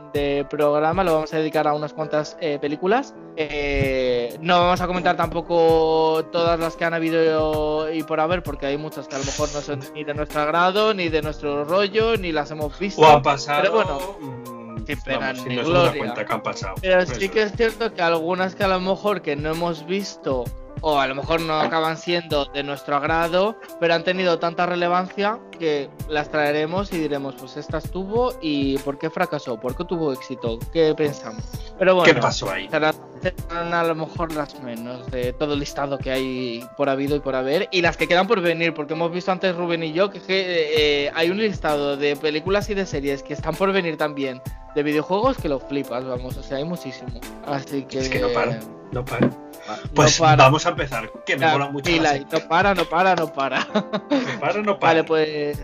programa lo vamos a dedicar a unas cuantas eh, películas. Eh, no vamos a comentar tampoco todas las que han habido y por haber, porque hay muchas que a lo mejor no son ni de nuestro agrado, ni de nuestro rollo, ni las hemos visto. O han pasado. Pero bueno, mm, sin pena vamos, ni si gloria. cuenta que han pasado. Pero Eso sí que es cierto que algunas que a lo mejor que no hemos visto o a lo mejor no acaban siendo de nuestro agrado, pero han tenido tanta relevancia que las traeremos y diremos, pues esta estuvo y por qué fracasó, por qué tuvo éxito, qué pensamos. Pero bueno, ¿Qué pasó ahí? serán, serán a lo mejor las menos de todo el listado que hay por habido y por haber y las que quedan por venir, porque hemos visto antes Rubén y yo que, eh, hay un listado de películas y de series que están por venir también, de videojuegos que lo flipas, vamos, o sea, hay muchísimo. Así que... Es que no para. No para. no Pues para. vamos a empezar. Que me mola mucho. la no para, no para, no para. No para, no para. Vale, pues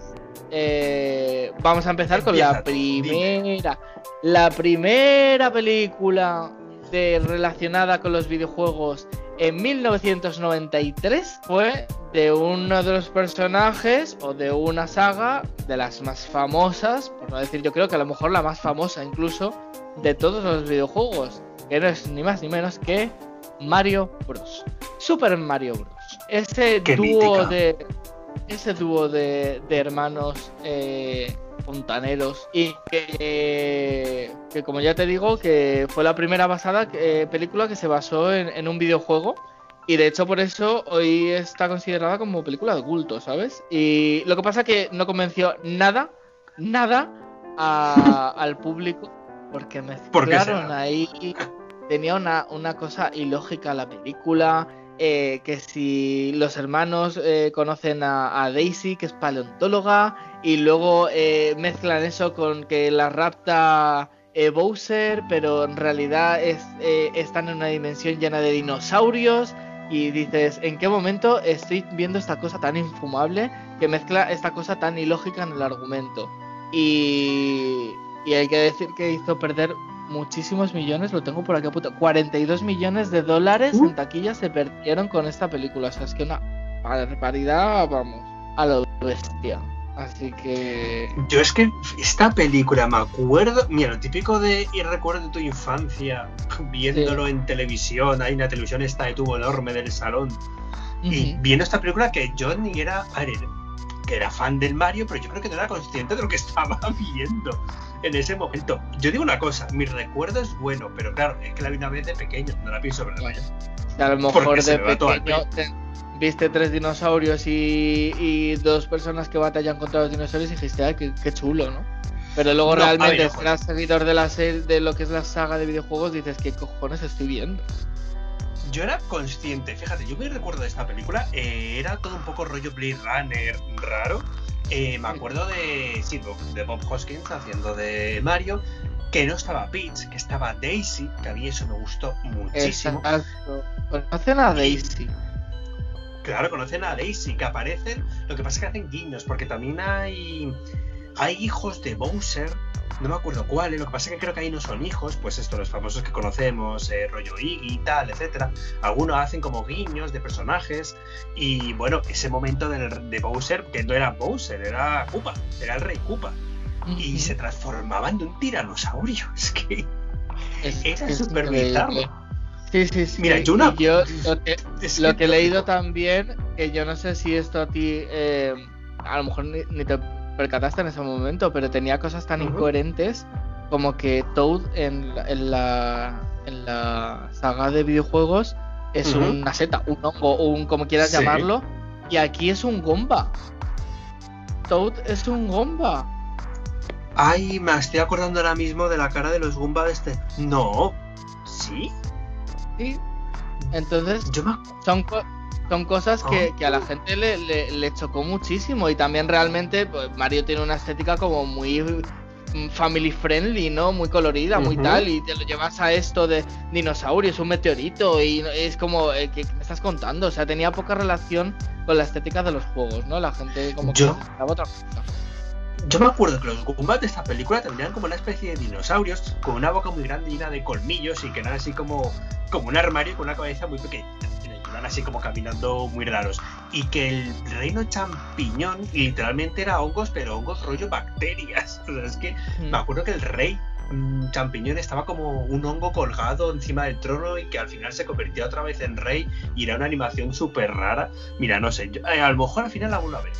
eh, vamos a empezar con la dime. primera, la primera película de, relacionada con los videojuegos en 1993 fue de uno de los personajes o de una saga de las más famosas, por no decir yo creo que a lo mejor la más famosa incluso de todos los videojuegos, que no es ni más ni menos que Mario Bros. Super Mario Bros. Ese Qué dúo mítica. de ese dúo de, de hermanos eh, fontaneros y que, que como ya te digo que fue la primera basada eh, película que se basó en, en un videojuego y de hecho por eso hoy está considerada como película de culto, ¿sabes? Y lo que pasa que no convenció nada, nada a- al público porque ¿Por qué mezclaron ahí tenía una, una cosa ilógica la película eh, que si los hermanos eh, conocen a, a Daisy, que es paleontóloga, y luego eh, mezclan eso con que la rapta eh, Bowser, pero en realidad es, están en una dimensión llena de dinosaurios. Y dices, ¿en qué momento estoy viendo esta cosa tan infumable que mezcla esta cosa tan ilógica en el argumento? Y, y hay que decir que hizo perder muchísimos millones, lo tengo por aquí puto, 42 millones de dólares en taquilla se perdieron con esta película. O sea, es que una barbaridad, vamos, a lo bestia. Así que. Yo es que esta película me acuerdo. Mira, lo típico de ir recuerdo de tu infancia, viéndolo en televisión, ahí en la televisión está de tubo enorme del salón. Y viendo esta película que yo ni era. A ver, que era fan del Mario, pero yo creo que no era consciente de lo que estaba viendo en ese momento. Yo digo una cosa, mi recuerdo es bueno, pero claro, es que la vi una vez de pequeño, no la pienso ver bueno, A lo mejor de pequeño viste tres dinosaurios y, dos personas que batallan contra los dinosaurios y dijiste, ay, qué, chulo, ¿no? Pero luego realmente, si eras seguidor de la serie, de lo que es la saga de videojuegos, dices, ¿qué cojones estoy viendo? Yo era consciente, fíjate, yo me recuerdo de esta película, eh, era todo un poco rollo Blade Runner raro. Eh, me acuerdo de, sí, de Bob Hoskins haciendo de Mario, que no estaba Peach, que estaba Daisy, que a mí eso me gustó muchísimo. ¿Conocen a Daisy? Claro, conocen a Daisy, que aparecen. Lo que pasa es que hacen guiños, porque también hay. Hay hijos de Bowser. No me acuerdo cuáles. Lo que pasa es que creo que ahí no son hijos. Pues esto, los famosos que conocemos, eh, rollo Iggy y tal, etcétera. Algunos hacen como guiños de personajes. Y bueno, ese momento de, Bowser, que no era Bowser, era Koopa. Era el rey Koopa. Y se transformaban en un tiranosaurio. Es que. era súper bizarro. Sí, sí, sí. Mira, yo, lo que, he leído también, que yo no sé si esto a ti, eh, a lo mejor ni, te percataste en ese momento, pero tenía cosas tan incoherentes como que Toad en, la, en la saga de videojuegos es una seta, un hongo, un como quieras llamarlo, y aquí es un gomba. Toad es un gomba. Ay, me estoy acordando ahora mismo de la cara de los Goomba de este. No, ¿sí? Sí. Entonces, son, son cosas que, a la gente le, chocó muchísimo. Y también realmente pues, Mario tiene una estética como muy mm, family friendly, ¿no? Muy colorida, muy tal. Y te lo llevas a esto de dinosaurios, un meteorito. Y es como, eh, ¿qué, me estás contando? O sea, tenía poca relación con la estética de los juegos, ¿no? La gente como que otra cosa. Yo me acuerdo que los Goombas de esta película tendrían como una especie de dinosaurios con una boca muy grande llena de colmillos y que eran así como, como un armario con una cabeza muy pequeña. Así como caminando muy raros. Y que el reino champiñón literalmente era hongos, pero hongos rollo bacterias. O sea, es que mm. me acuerdo que el rey mm, champiñón estaba como un hongo colgado encima del trono y que al final se convertía otra vez en rey y era una animación súper rara. Mira, no sé, eh, a lo mejor al final la vuelvo a ver.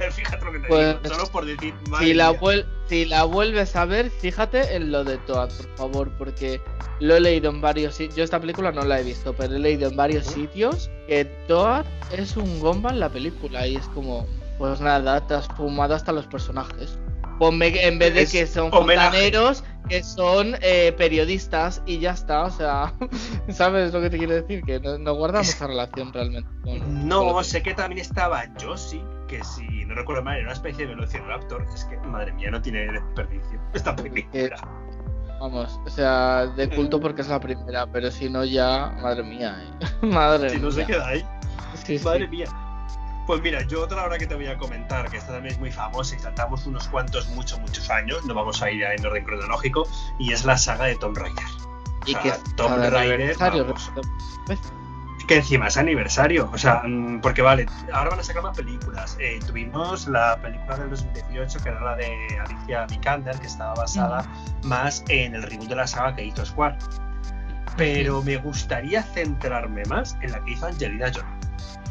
fíjate lo que te pues, solo por decir si la, si la vuelves a ver, fíjate en lo de Toad, por favor, porque lo he leído en varios sitios. Yo esta película no la he visto, pero he leído en varios sitios que Toad es un gomba en la película y es como, pues nada, te has fumado hasta los personajes. Ponme en vez de que son fontaneros, que son eh, periodistas y ya está. O sea, ¿sabes lo que te quiero decir? Que no, guardamos esa relación realmente. no, sé que también estaba Josie, que si no recuerdo mal era una especie de Velociraptor. Es que, madre mía, no tiene desperdicio esta película. vamos, o sea, de culto porque es la primera, pero si no ya, madre mía, eh. madre si no se queda ahí. madre mía. Pues mira, yo otra hora que te voy a comentar, que esta también es muy famosa y saltamos unos cuantos, muchos, muchos años, no vamos a ir en orden cronológico, y es la saga de Tomb Raider. Y que Tomb Raider. Que encima es aniversario, o sea, mm, porque vale, ahora van a sacar más películas. Eh, tuvimos la película del 2018, que era la de Alicia Vikander, que estaba basada más en el reboot de la saga que hizo Square. Pero me gustaría centrarme más en la que hizo Angelina Jolie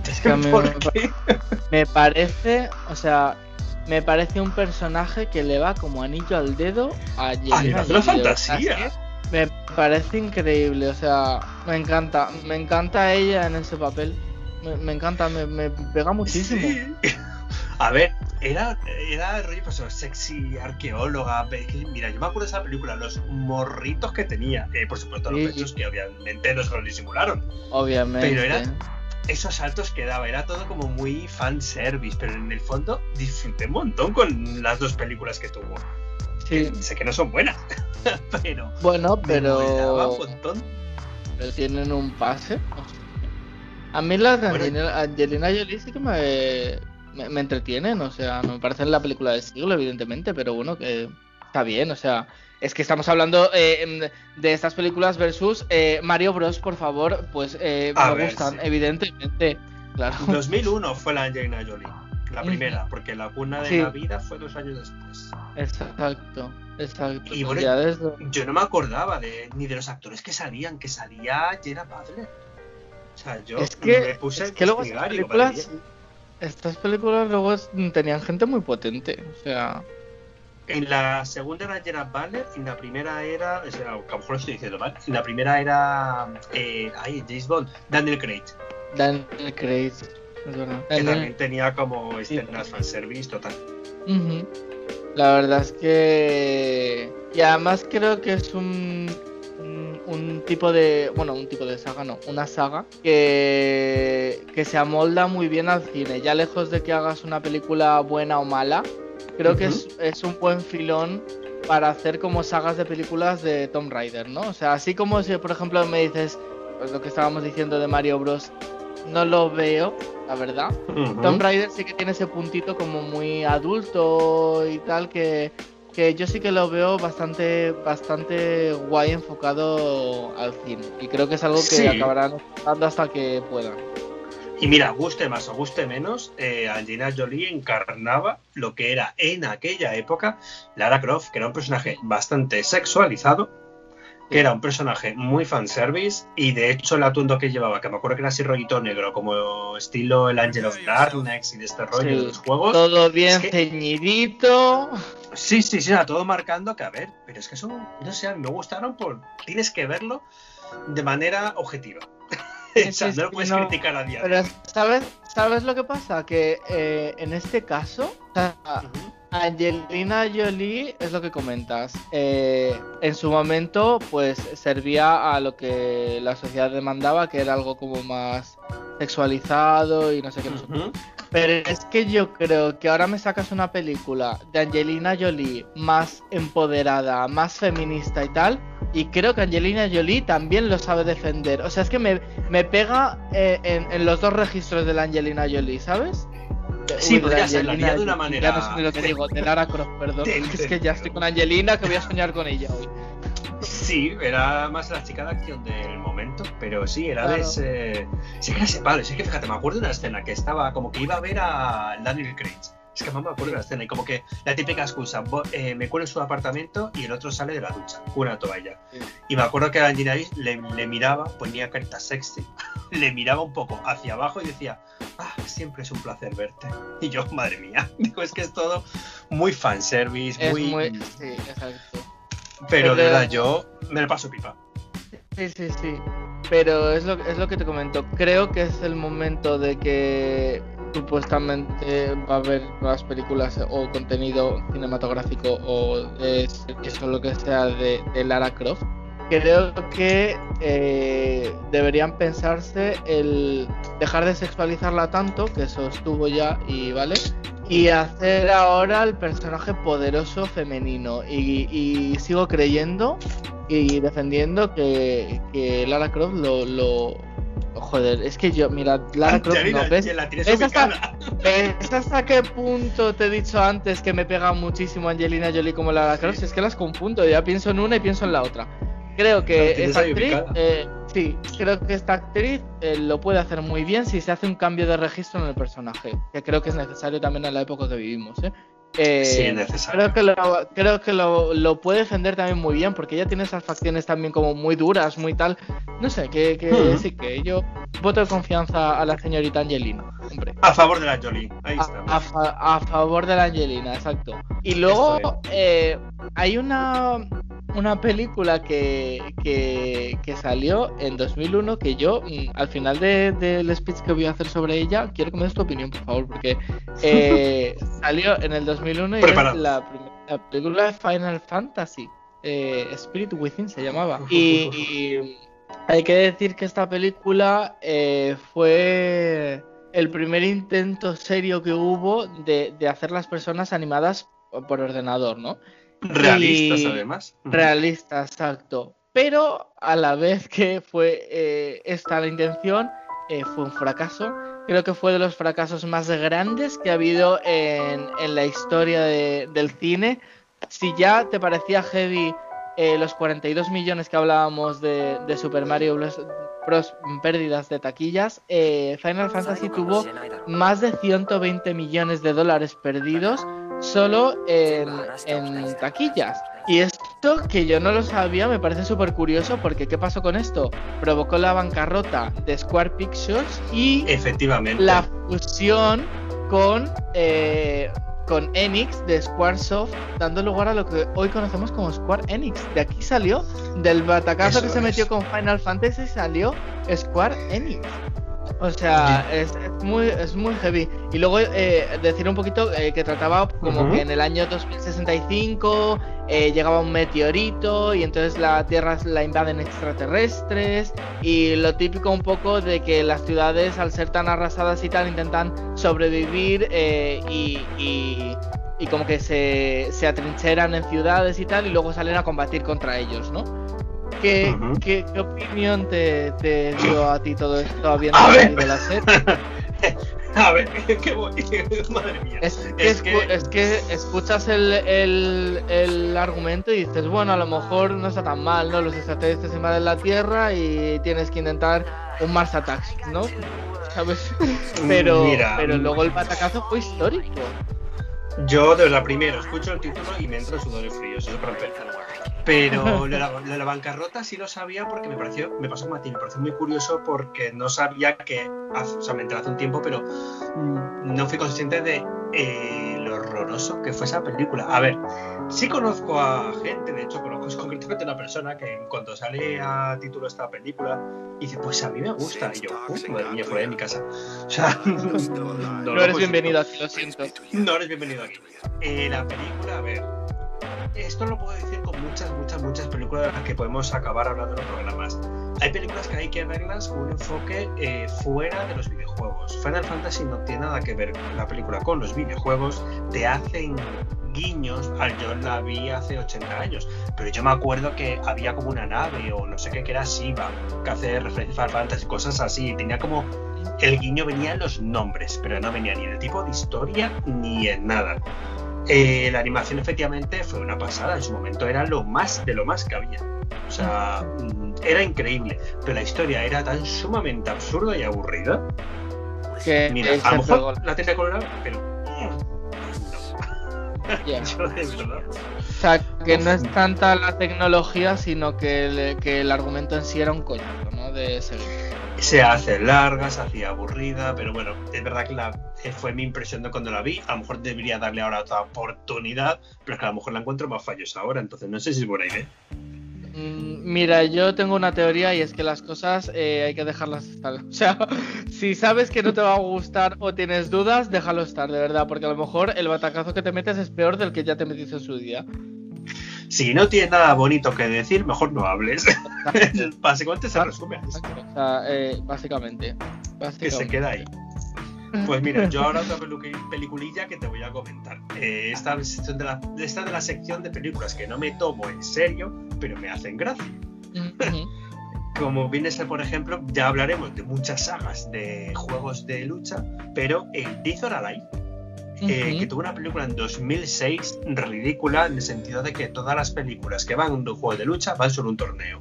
es que a mí me, parece, o sea, me parece un personaje que le va como anillo al dedo a Angelina una fantasía. Me parece increíble, o sea, me encanta, me encanta ella en ese papel. Me, encanta, me, pega muchísimo. A ver, era, era rollo pues, sexy arqueóloga. Mira, yo me acuerdo de esa película, los morritos que tenía. Eh, por supuesto, los pechos que obviamente no se los disimularon. Obviamente. Pero era esos saltos que daba, era todo como muy fan service, pero en el fondo disfruté un montón con las dos películas que tuvo. que sé que no son buenas, pero. Bueno, pero. un montón. Pero tienen un pase. A mí las de Angelina, Jolie sí que me, me, entretienen, o sea, no me parecen la película del siglo, evidentemente, pero bueno, que está bien, o sea, es que estamos hablando eh, de estas películas versus eh, Mario Bros, por favor, pues eh, me gustan, evidentemente. Claro. 2001 fue la Angelina Jolie, la primera, porque la cuna de la vida fue dos años después. Exacto, exacto. Y bueno, yo no me acordaba de, ni de los actores que salían, que salía Gerard Butler. O sea, yo es que, me puse es que luego estas películas, estas películas luego tenían gente muy potente, o sea... En la segunda era Gerard Butler, en la primera era. a lo mejor lo estoy diciendo mal. En la primera era. Eh, ay, James Bond, Daniel Craig. Daniel Craig, es verdad. Que también tenía como escenas sí. fanservice total. La verdad es que. Y además creo que es un, un, tipo de. Bueno, un tipo de saga, no. Una saga que, que se amolda muy bien al cine. Ya lejos de que hagas una película buena o mala creo que es, es, un buen filón para hacer como sagas de películas de Tomb Raider, ¿no? O sea, así como si, por ejemplo, me dices pues, lo que estábamos diciendo de Mario Bros, no lo veo, la verdad. Tomb Raider sí que tiene ese puntito como muy adulto y tal que, que yo sí que lo veo bastante bastante guay enfocado al cine y creo que es algo que acabarán dando hasta que puedan. Y mira, guste más o guste menos, eh, Angelina Jolie encarnaba lo que era en aquella época Lara Croft, que era un personaje bastante sexualizado, que era un personaje muy fanservice, y de hecho el atuendo que llevaba, que me acuerdo que era así rollito negro, como estilo el Angel of Darkness y de este rollo de los juegos. Todo bien ceñidito. Sí, sí, sí, era todo marcando que, a ver, pero es que son, no sé, me gustaron por. Tienes que verlo de manera objetiva. no lo puedes criticar a día. Pero ¿sabes, ¿sabes lo que pasa? Que eh, en este caso, Angelina Jolie es lo que comentas. Eh, en su momento, pues servía a lo que la sociedad demandaba, que era algo como más sexualizado y no sé qué. Pero es que yo creo que ahora me sacas una película de Angelina Jolie más empoderada, más feminista y tal, y creo que Angelina Jolie también lo sabe defender. O sea, es que me, me pega eh, en, los dos registros de la Angelina Jolie, ¿sabes? Sí, podría ser, la de una manera. Ya no sé lo que digo, de Lara Croft, perdón. es que ya estoy con Angelina, que voy a soñar con ella hoy. Sí, era más la chica de acción del momento, pero sí, era de ese. Sí, que era ese palo. Sí, que fíjate, me acuerdo de una escena que estaba como que iba a ver a Daniel Craig. Es que no me acuerdo de la escena, y como que la típica excusa, eh, me cuelo en su apartamento y el otro sale de la ducha, una toalla. Y me acuerdo que a Angelina le, le miraba, ponía carita sexy, le miraba un poco hacia abajo y decía, ah, siempre es un placer verte. Y yo, madre mía, digo, es que es todo muy fanservice, muy... muy... Sí, exacto. Pero de verdad, yo me lo paso pipa. Sí, sí, sí. Pero es lo, es lo que te comento. Creo que es el momento de que supuestamente va a haber nuevas películas o contenido cinematográfico o eso lo que sea de, Lara Croft. Creo que eh, deberían pensarse el dejar de sexualizarla tanto, que eso estuvo ya y vale, y hacer ahora el personaje poderoso femenino. Y, sigo creyendo y defendiendo que, que Lara Croft lo, lo, Joder, es que yo, mira, Lara Croft no ves. ¿Ves hasta, ¿Ves hasta qué punto te he dicho antes que me pega muchísimo Angelina Jolie como Lara Croft? Es que las confundo, ya pienso en una y pienso en la otra. Creo que esta actriz, eh, sí, creo que esta actriz eh, lo puede hacer muy bien si se hace un cambio de registro en el personaje, que creo que es necesario también en la época que vivimos. ¿eh? Eh, sí, es necesario. Creo que, lo, creo que lo, puede defender también muy bien, porque ella tiene esas facciones también como muy duras, muy tal. No sé, que, que sí, que yo voto de confianza a la señorita Angelina. Hombre. A favor de la Jolie, ahí está. A, favor de la Angelina, exacto. Y luego eh, hay una, una película que, que, salió en 2001 que yo, mm, al final del speech que voy a hacer sobre ella, quiero que me des tu opinión, por favor, porque eh, salió en el 2001 y es la, película de Final Fantasy. Eh, Spirit Within se llamaba. Y, hay que decir que esta película eh, fue el primer intento serio que hubo de, de hacer las personas animadas por ordenador, ¿no? Realistas, además. Realistas, exacto. Pero a la vez que fue eh, esta la intención, eh, fue un fracaso. Creo que fue de los fracasos más grandes que ha habido en, la historia del cine. Si ya te parecía heavy eh, los 42 millones que hablábamos de, Super Mario Bros. pérdidas de taquillas, Final Fantasy tuvo más de 120 millones de dólares perdidos solo en, en taquillas. Y esto que yo no lo sabía me parece súper curioso porque ¿qué pasó con esto? Provocó la bancarrota de Square Pictures y efectivamente la fusión con eh, con Enix de Squaresoft, dando lugar a lo que hoy conocemos como Square Enix. De aquí salió, del batacazo que se metió con Final Fantasy, salió Square Enix. O sea, es, muy, es muy heavy. Y luego eh, decir un poquito eh, que trataba como que en el año 2065 eh, llegaba un meteorito y entonces la Tierra la invaden extraterrestres y lo típico un poco de que las ciudades al ser tan arrasadas y tal intentan sobrevivir y, y, y, como que se, se atrincheran en ciudades y tal y luego salen a combatir contra ellos, ¿no? ¿Qué, ¿qué, opinión te, te, dio a ti todo esto habiendo salido la serie? A ver, qué madre mía. Es, que, es, que, escuchas el, el, el, argumento y dices, bueno, a lo mejor no está tan mal, ¿no? Los extraterrestres invaden la Tierra y tienes que intentar un Mars Attack, ¿no? ¿Sabes? Pero, pero luego el patacazo fue histórico. Yo, de la primero, escucho el título y me entra el sudor frío, eso es para empezar. Pero lo de, la, bancarrota sí lo sabía porque me pareció, me pasó como a ti, me pareció muy curioso porque no sabía que, o sea, me enteré hace un tiempo, pero mm, no fui consciente de eh, lo horroroso que fue esa película. A ver, sí conozco a gente, de hecho conozco concretamente a una persona que en cuanto sale a título esta película, dice, pues a mí me gusta. Y yo, uy, madre mía, fuera de mi casa. O sea, no, eres bienvenido aquí, lo siento. No eres bienvenido aquí. Eh, la película, a ver, esto lo puedo decir con muchas, muchas, muchas películas de las que podemos acabar hablando en los programas. Hay películas que hay que verlas con un enfoque eh, fuera de los videojuegos. Final Fantasy no tiene nada que ver la película con los videojuegos, te hacen guiños al yo la vi hace 80 años, pero yo me acuerdo que había como una nave o no sé qué que era Shiva, que hace referencia a Fantasy, cosas así, tenía como el guiño venía en los nombres, pero no venía ni en el tipo de historia ni en nada. Eh, la animación efectivamente fue una pasada, en su momento era lo más de lo más que había. O sea, mm, era increíble, pero la historia era tan sumamente absurda y aburrida. Que Mira, a lo mejor la tendría colorada, pero mm, no. O sea, que no es tanta la tecnología, sino que el, que el argumento en sí era un coñazo, ¿no? De seguir se hace larga, se hacía aburrida, pero bueno, es verdad que eh, fue mi impresión de cuando la vi. A lo mejor debería darle ahora otra oportunidad, pero es que a lo mejor la encuentro más fallos ahora, entonces no sé si es buena idea. Mm, mira, yo tengo una teoría y es que las cosas eh, hay que dejarlas estar. O sea, si sabes que no te va a gustar o tienes dudas, déjalo estar, de verdad, porque a lo mejor el batacazo que te metes es peor del que ya te metiste en su día. Si no tienes nada bonito que decir, mejor no hables. básicamente se resume a eso. O sea, eh, básicamente, Que se queda ahí. Pues mira, yo ahora otra peliculilla que te voy a comentar. Eh, esta, de la, esta de la sección de películas que no me tomo en serio, pero me hacen gracia. Como viene a ser, por ejemplo, ya hablaremos de muchas sagas de juegos de lucha, pero el Death or Alive eh, que tuvo una película en 2006 ridícula en el sentido de que todas las películas que van de un juego de lucha van sobre un torneo.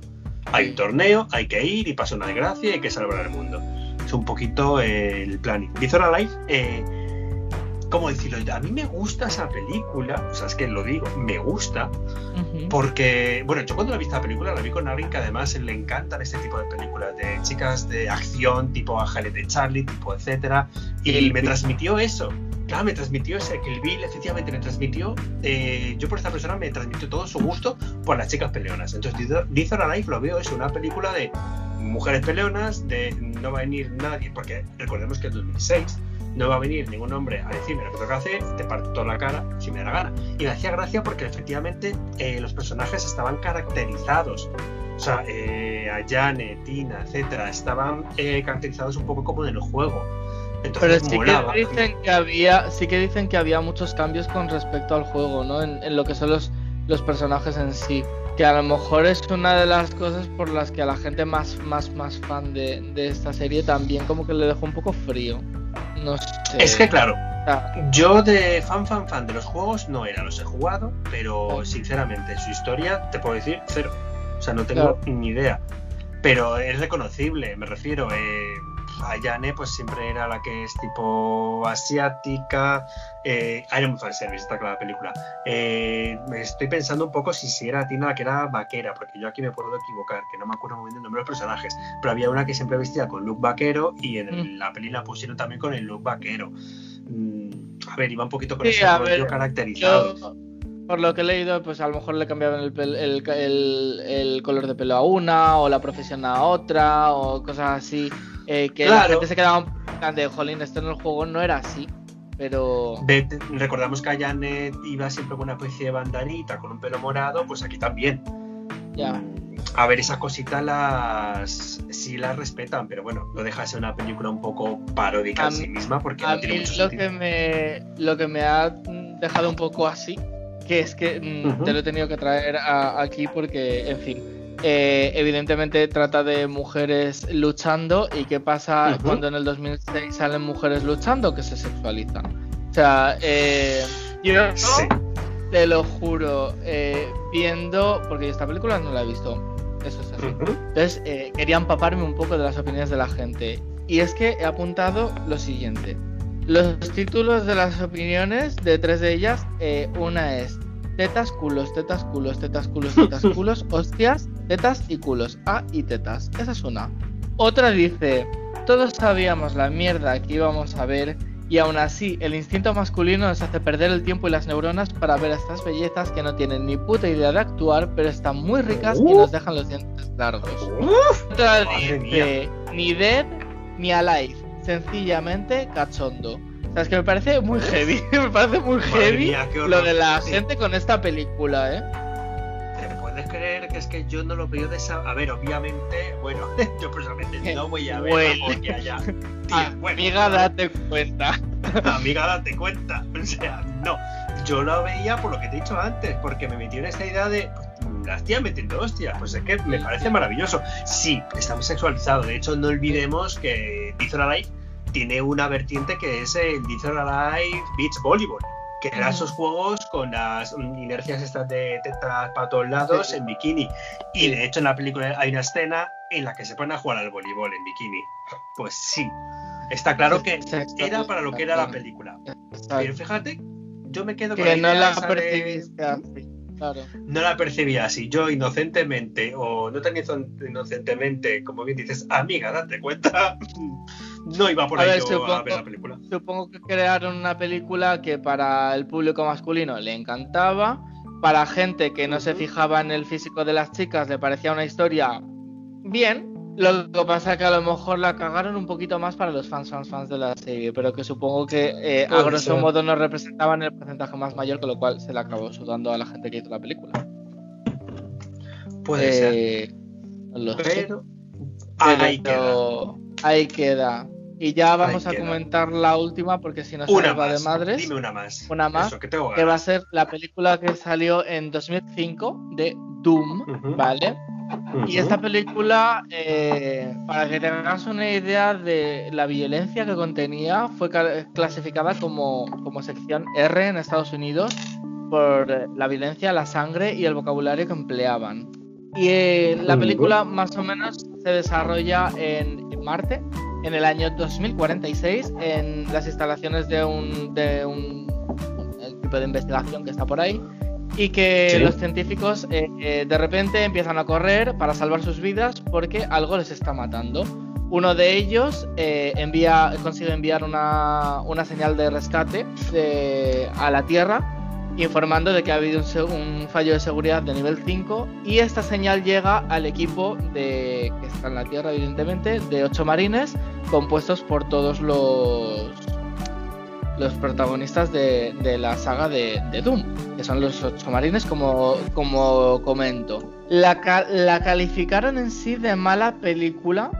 Hay un torneo, hay que ir y pasa una desgracia y hay que salvar el mundo. Es un poquito eh, el planning. Vizora Life, eh, ¿cómo decirlo? A mí me gusta esa película, o sea, es que lo digo, me gusta, porque, bueno, yo cuando la vi esta película la vi con alguien que además le encantan este tipo de películas, de chicas de acción, tipo Ángeles de Charlie, tipo etcétera, y me transmitió eso claro, me transmitió ese, que el Bill efectivamente me transmitió, eh, yo por esta persona me transmitió todo su gusto por las chicas peleonas. Entonces, Death or Alive lo veo, es una película de mujeres peleonas, de no va a venir nadie, porque recordemos que en 2006 no va a venir ningún hombre a decirme lo que tengo que hacer, te parto la cara si me da la gana. Y me hacía gracia porque efectivamente eh, los personajes estaban caracterizados. O sea, eh, Ayane, Tina, etcétera, estaban caracterizados un poco como en el juego pero sí que dicen que había, sí que dicen que había muchos cambios con respecto al juego, ¿no? En, lo que son los los personajes en sí. Que a lo mejor es una de las cosas por las que a la gente más, más, más fan de, de esta serie también como que le dejó un poco frío. No sé. Es que claro, yo de fan, fan, fan de los juegos no era, los he jugado, pero sinceramente su historia te puedo decir cero. O sea, no tengo ni idea. Pero es reconocible, me refiero. Eh, Ayane pues siempre era la que es tipo asiática. Eh, era muy fanservice, está clara la película. Eh, me estoy pensando un poco si, si era Tina la que era vaquera, porque yo aquí me puedo equivocar, que no me acuerdo muy bien del nombre de los personajes. Pero había una que siempre vestía con look vaquero y en mm. la peli la pusieron también con el look vaquero. Mm, a ver, iba un poquito con ese rollo caracterizado por lo que he leído, pues a lo mejor le cambiaban el, color de pelo a una, o la profesión a otra, o cosas así. Eh, que la gente se quedaba de, jolín, esto en el juego no era así. Pero. recordamos que Janet iba siempre con una especie de bandanita, con un pelo morado, pues aquí también. Ya. A ver, esas cositas las. sí las respetan, pero bueno, lo deja ser una película un poco paródica en sí misma porque no tiene mucho lo Que me, lo que me ha dejado un poco así que es que mm, te lo he tenido que traer aquí porque, en fin, eh, evidentemente trata de mujeres luchando y qué pasa cuando en el 2006 salen mujeres luchando que se sexualizan. O sea, eh, yo te lo juro, eh, viendo, porque esta película no la he visto, eso es así. Entonces, quería empaparme un poco de las opiniones de la gente. Y es que he apuntado lo siguiente. Los títulos de las opiniones, de tres de ellas, eh, una es tetas, culos, tetas, culos, tetas, culos, tetas, culos, hostias, tetas y culos. A y tetas. Esa es una. Otra dice, todos sabíamos la mierda que íbamos a ver y aún así el instinto masculino nos hace perder el tiempo y las neuronas para ver estas bellezas que no tienen ni puta idea de actuar, pero están muy ricas y nos dejan los dientes largos. Otra dice, ni dead ni alive sencillamente cachondo. O sea, es que me parece muy heavy, me parece muy heavy lo de la gente con esta película, ¿eh? ¿Te puedes creer que es que yo no lo veo de esa... A ver, obviamente, bueno, yo personalmente no voy a ver bueno. porque allá... amiga, date cuenta. amiga, date cuenta. O sea, no. Yo lo veía por lo que te he dicho antes, porque me metí en esta idea de las tías metiendo hostias. Pues es que me parece maravilloso. Sí, estamos sexualizados. De hecho, no olvidemos que Pizza Life tiene una vertiente que es el Dead Alive Beach Volleyball, que eran esos juegos con las inercias estas de tetas para todos lados en bikini. Y de hecho en la película hay una escena en la que se ponen a jugar al voleibol en bikini. Pues sí, está claro que era para lo que era la película. Pero fíjate, yo me quedo con que no la percibiste así. No la percibía así. Yo inocentemente, o no tan inocentemente, como bien dices, amiga, date cuenta, no iba por ahí a ver la película. Supongo que crearon una película que para el público masculino le encantaba, para gente que no se fijaba en el físico de las chicas le parecía una historia bien, lo que pasa es que a lo mejor la cagaron un poquito más para los fans, fans, fans de la serie, pero que supongo que eh, a grosso modo no representaban el porcentaje más mayor, con lo cual se la acabó sudando a la gente que hizo la película. Puede ser. Eh, pero, ahí queda. Ahí queda. Y ya vamos a comentar la última, porque si no se nos va de madres. Dime una más. Una más. que, va a ser la película que salió en 2005 de Doom, ¿vale? Y esta película, eh, para que tengas una idea de la violencia que contenía, fue clasificada como, como sección R en Estados Unidos por la violencia, la sangre y el vocabulario que empleaban. Y eh, la película más o menos se desarrolla en, Marte en el año 2046 en las instalaciones de un, de un, de investigación que está por ahí y que los científicos eh, eh, de repente empiezan a correr para salvar sus vidas porque algo les está matando. Uno de ellos eh, envía, consigue enviar una, una señal de rescate a la Tierra informando de que ha habido un, fallo de seguridad de nivel 5 y esta señal llega al equipo de, que está en la Tierra evidentemente de 8 marines compuestos por todos los los protagonistas de, la saga de, Doom, que son los ocho marines, como, como comento. La, la, calificaron en sí de mala película,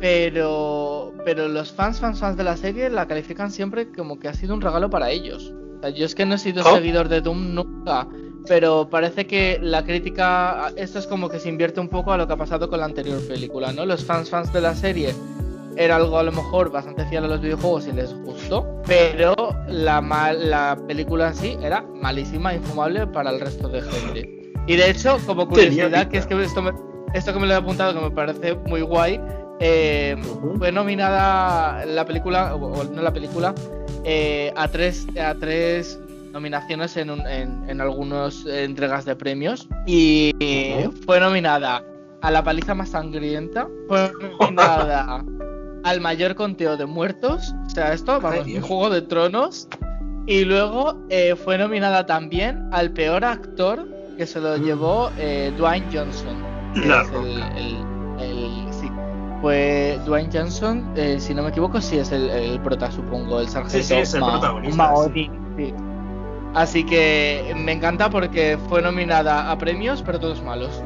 pero, pero los fans, fans, fans de la serie la califican siempre como que ha sido un regalo para ellos. yo es que no he sido oh. seguidor de Doom nunca, pero parece que la crítica, esto es como que se invierte un poco a lo que ha pasado con la anterior película, ¿no? Los fans fans de la serie era algo a lo mejor bastante fiel a los videojuegos y les gustó, pero la, la película en sí era malísima, infumable para el resto de gente. Y de hecho, como curiosidad, que es que esto, esto que me lo he apuntado, que me parece muy guay, eh, fue nominada la película, o no la película, eh, a, tres, a tres nominaciones en, en, en algunas entregas de premios. Y fue nominada a la paliza más sangrienta, fue nominada al mayor conteo de muertos, o sea, esto, vamos, un juego de tronos. Y luego eh, fue nominada también al peor actor que se lo mm. llevó eh, Dwayne Johnson. el, sí. Fue Dwayne Johnson, eh, si no me equivoco, sí es el, prota, supongo, el sargento. Sí, sí, es el protagonista. Así que me encanta porque fue nominada a premios, pero todos malos.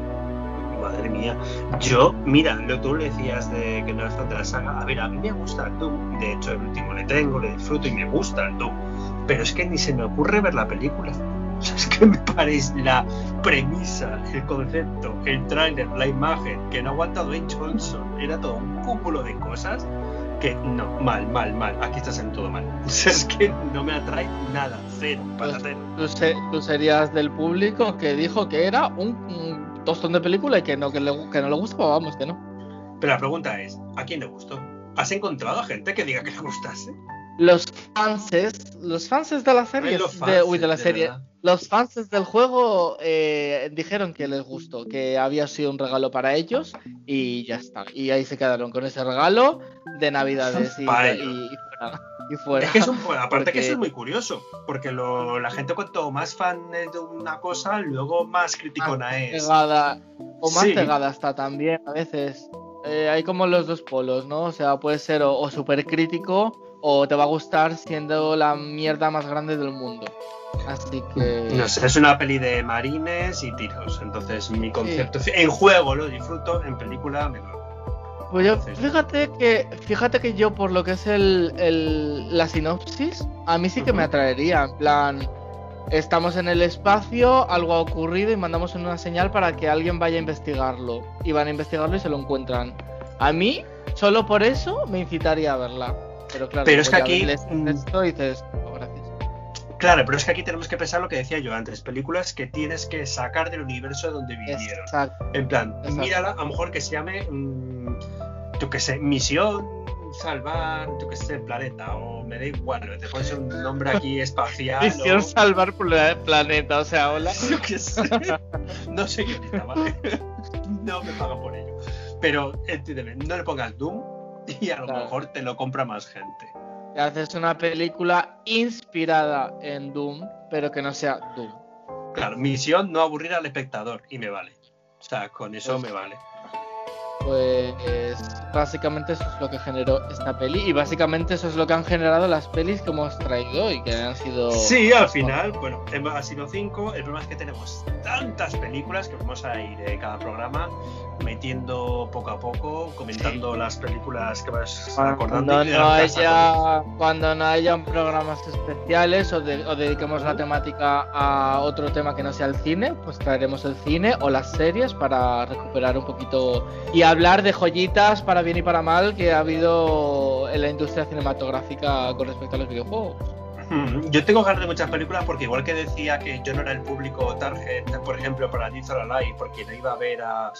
Madre mía. Yo, mira, lo tú le decías de que no eres fan de la saga. A ver, a mí me gusta el Doom. De hecho, el último le tengo, le disfruto y me gusta el Doom. Pero es que ni se me ocurre ver la película. O sea, es que me parece la premisa, el concepto, el tráiler, la imagen, que no ha aguantado en Johnson. Era todo un cúmulo de cosas que no, mal, mal, mal. Aquí estás en todo mal. es que no me atrae nada, cero, para pues, cero. Tú, serías del público que dijo que era un, tostón de película y que no, que, le, que no le gustaba, vamos, que no. Pero la pregunta es, ¿a quién le gustó? ¿Has encontrado a gente que diga que le gustase? Los fanses, los fanses de la serie, de, uy, de la serie, los fans del juego eh, dijeron que les gustó, que había sido un regalo para ellos y ya está. Y ahí se quedaron con ese regalo de Navidades y, y, fuera, Es que es un, aparte que eso es muy curioso, porque la gente cuanto más fan es de una cosa, luego más criticona es. Pegada, o más pegada está también a veces. Eh, hay como los dos polos, ¿no? O sea, puede ser o súper crítico o te va a gustar siendo la mierda más grande del mundo. Así que. No sé, es una peli de marines y tiros. Entonces, mi concepto. En juego lo disfruto, en película me Pues yo, fíjate que, fíjate que yo, por lo que es el, el la sinopsis, a mí sí que me atraería. En plan, estamos en el espacio, algo ha ocurrido y mandamos una señal para que alguien vaya a investigarlo. Y van a investigarlo y se lo encuentran. A mí, solo por eso, me incitaría a verla. Pero claro, pero es que aquí. Esto dices, Claro, pero es que aquí tenemos que pensar lo que decía yo antes, películas que tienes que sacar del universo donde vivieron. En plan, mírala, a lo mejor que se llame, mm, yo qué sé, Misión Salvar, yo qué sé, Planeta, o me da igual, te pones un nombre aquí espacial. Misión Salvar Planeta, o sea, hola. Yo qué sé, no sé qué ¿vale? No me pagan por ello. Pero, entiéndeme, no le pongas Doom y a lo mejor te lo compra más gente haces una película inspirada en Doom, pero que no sea Doom. Claro, misión no aburrir al espectador y me vale. O sea, con eso pues me vale. Pues básicamente eso es lo que generó esta peli y básicamente eso es lo que han generado las pelis que hemos traído y que han sido... Sí, al final, bueno, ha sido cinco, el problema es que tenemos tantas películas que vamos a ir de cada programa metiendo poco a poco, comentando las películas que vas acordando. Cuando no, haya, cuando no hayan programas especiales o, de, o, dediquemos la temática a otro tema que no sea el cine, pues traeremos el cine o las series para recuperar un poquito y hablar de joyitas para bien y para mal que ha habido en la industria cinematográfica con respecto a los videojuegos. Yo tengo ganas de muchas películas porque igual que decía que yo no era el público target, por ejemplo, para or Alive, porque no iba a ver a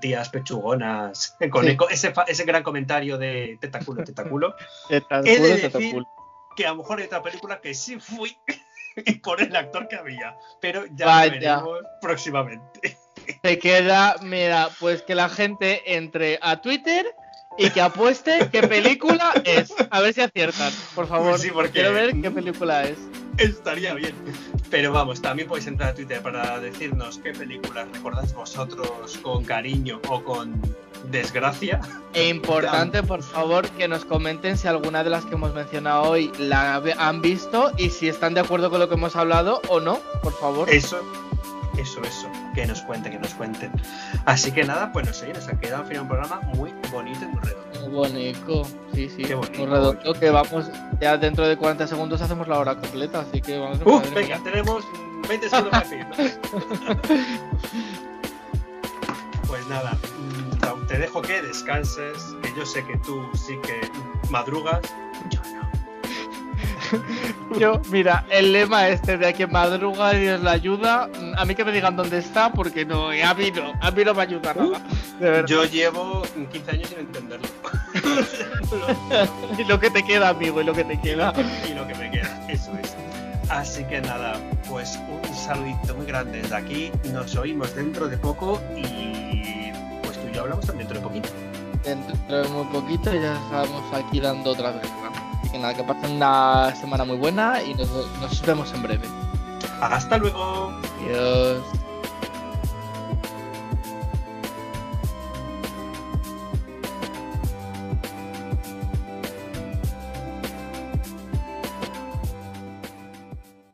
tías pechugonas con ese, ese, gran comentario de tetaculo, tetaculo. tetaculo, Que a lo mejor hay otra película que sí fui y por el actor que había, pero ya lo veremos próximamente. Se queda, mira, pues que la gente entre a Twitter y que apueste qué película es. A ver si aciertan, por favor. Sí, porque Quiero ver qué película es. Estaría bien. Pero vamos, también podéis entrar a Twitter para decirnos qué películas recordáis vosotros con cariño o con desgracia. E importante, por favor, que nos comenten si alguna de las que hemos mencionado hoy la han visto y si están de acuerdo con lo que hemos hablado o no, por favor. Eso, eso, eso, que nos cuenten, que nos cuenten. Así que nada, pues no sé, nos ha quedado al final un programa muy bonito y muy redondo. Muy bonito, sí, sí, muy redondo, que vamos, ya dentro de 40 segundos hacemos la hora completa, así que vamos a venga, tenemos 20 segundos para. Pues nada, mm, te dejo que descanses, que yo sé que tú sí que madrugas. Yo, mira, el lema este de a quien madruga Dios la ayuda, a mí que me digan dónde está, porque no, a mí no, a mí no me ayuda nada. De verdad. Yo llevo 15 años sin entenderlo. y lo que te queda, amigo, y lo que te queda. y lo que me queda, eso es. Así que nada, pues un saludito muy grande desde aquí. Nos oímos dentro de poco y pues tú y yo hablamos también dentro de poquito. Dentro de muy poquito ya estamos aquí dando otra vez. Así que nada, que pasen una semana muy buena y nos, nos vemos en breve. Hasta luego. Adiós.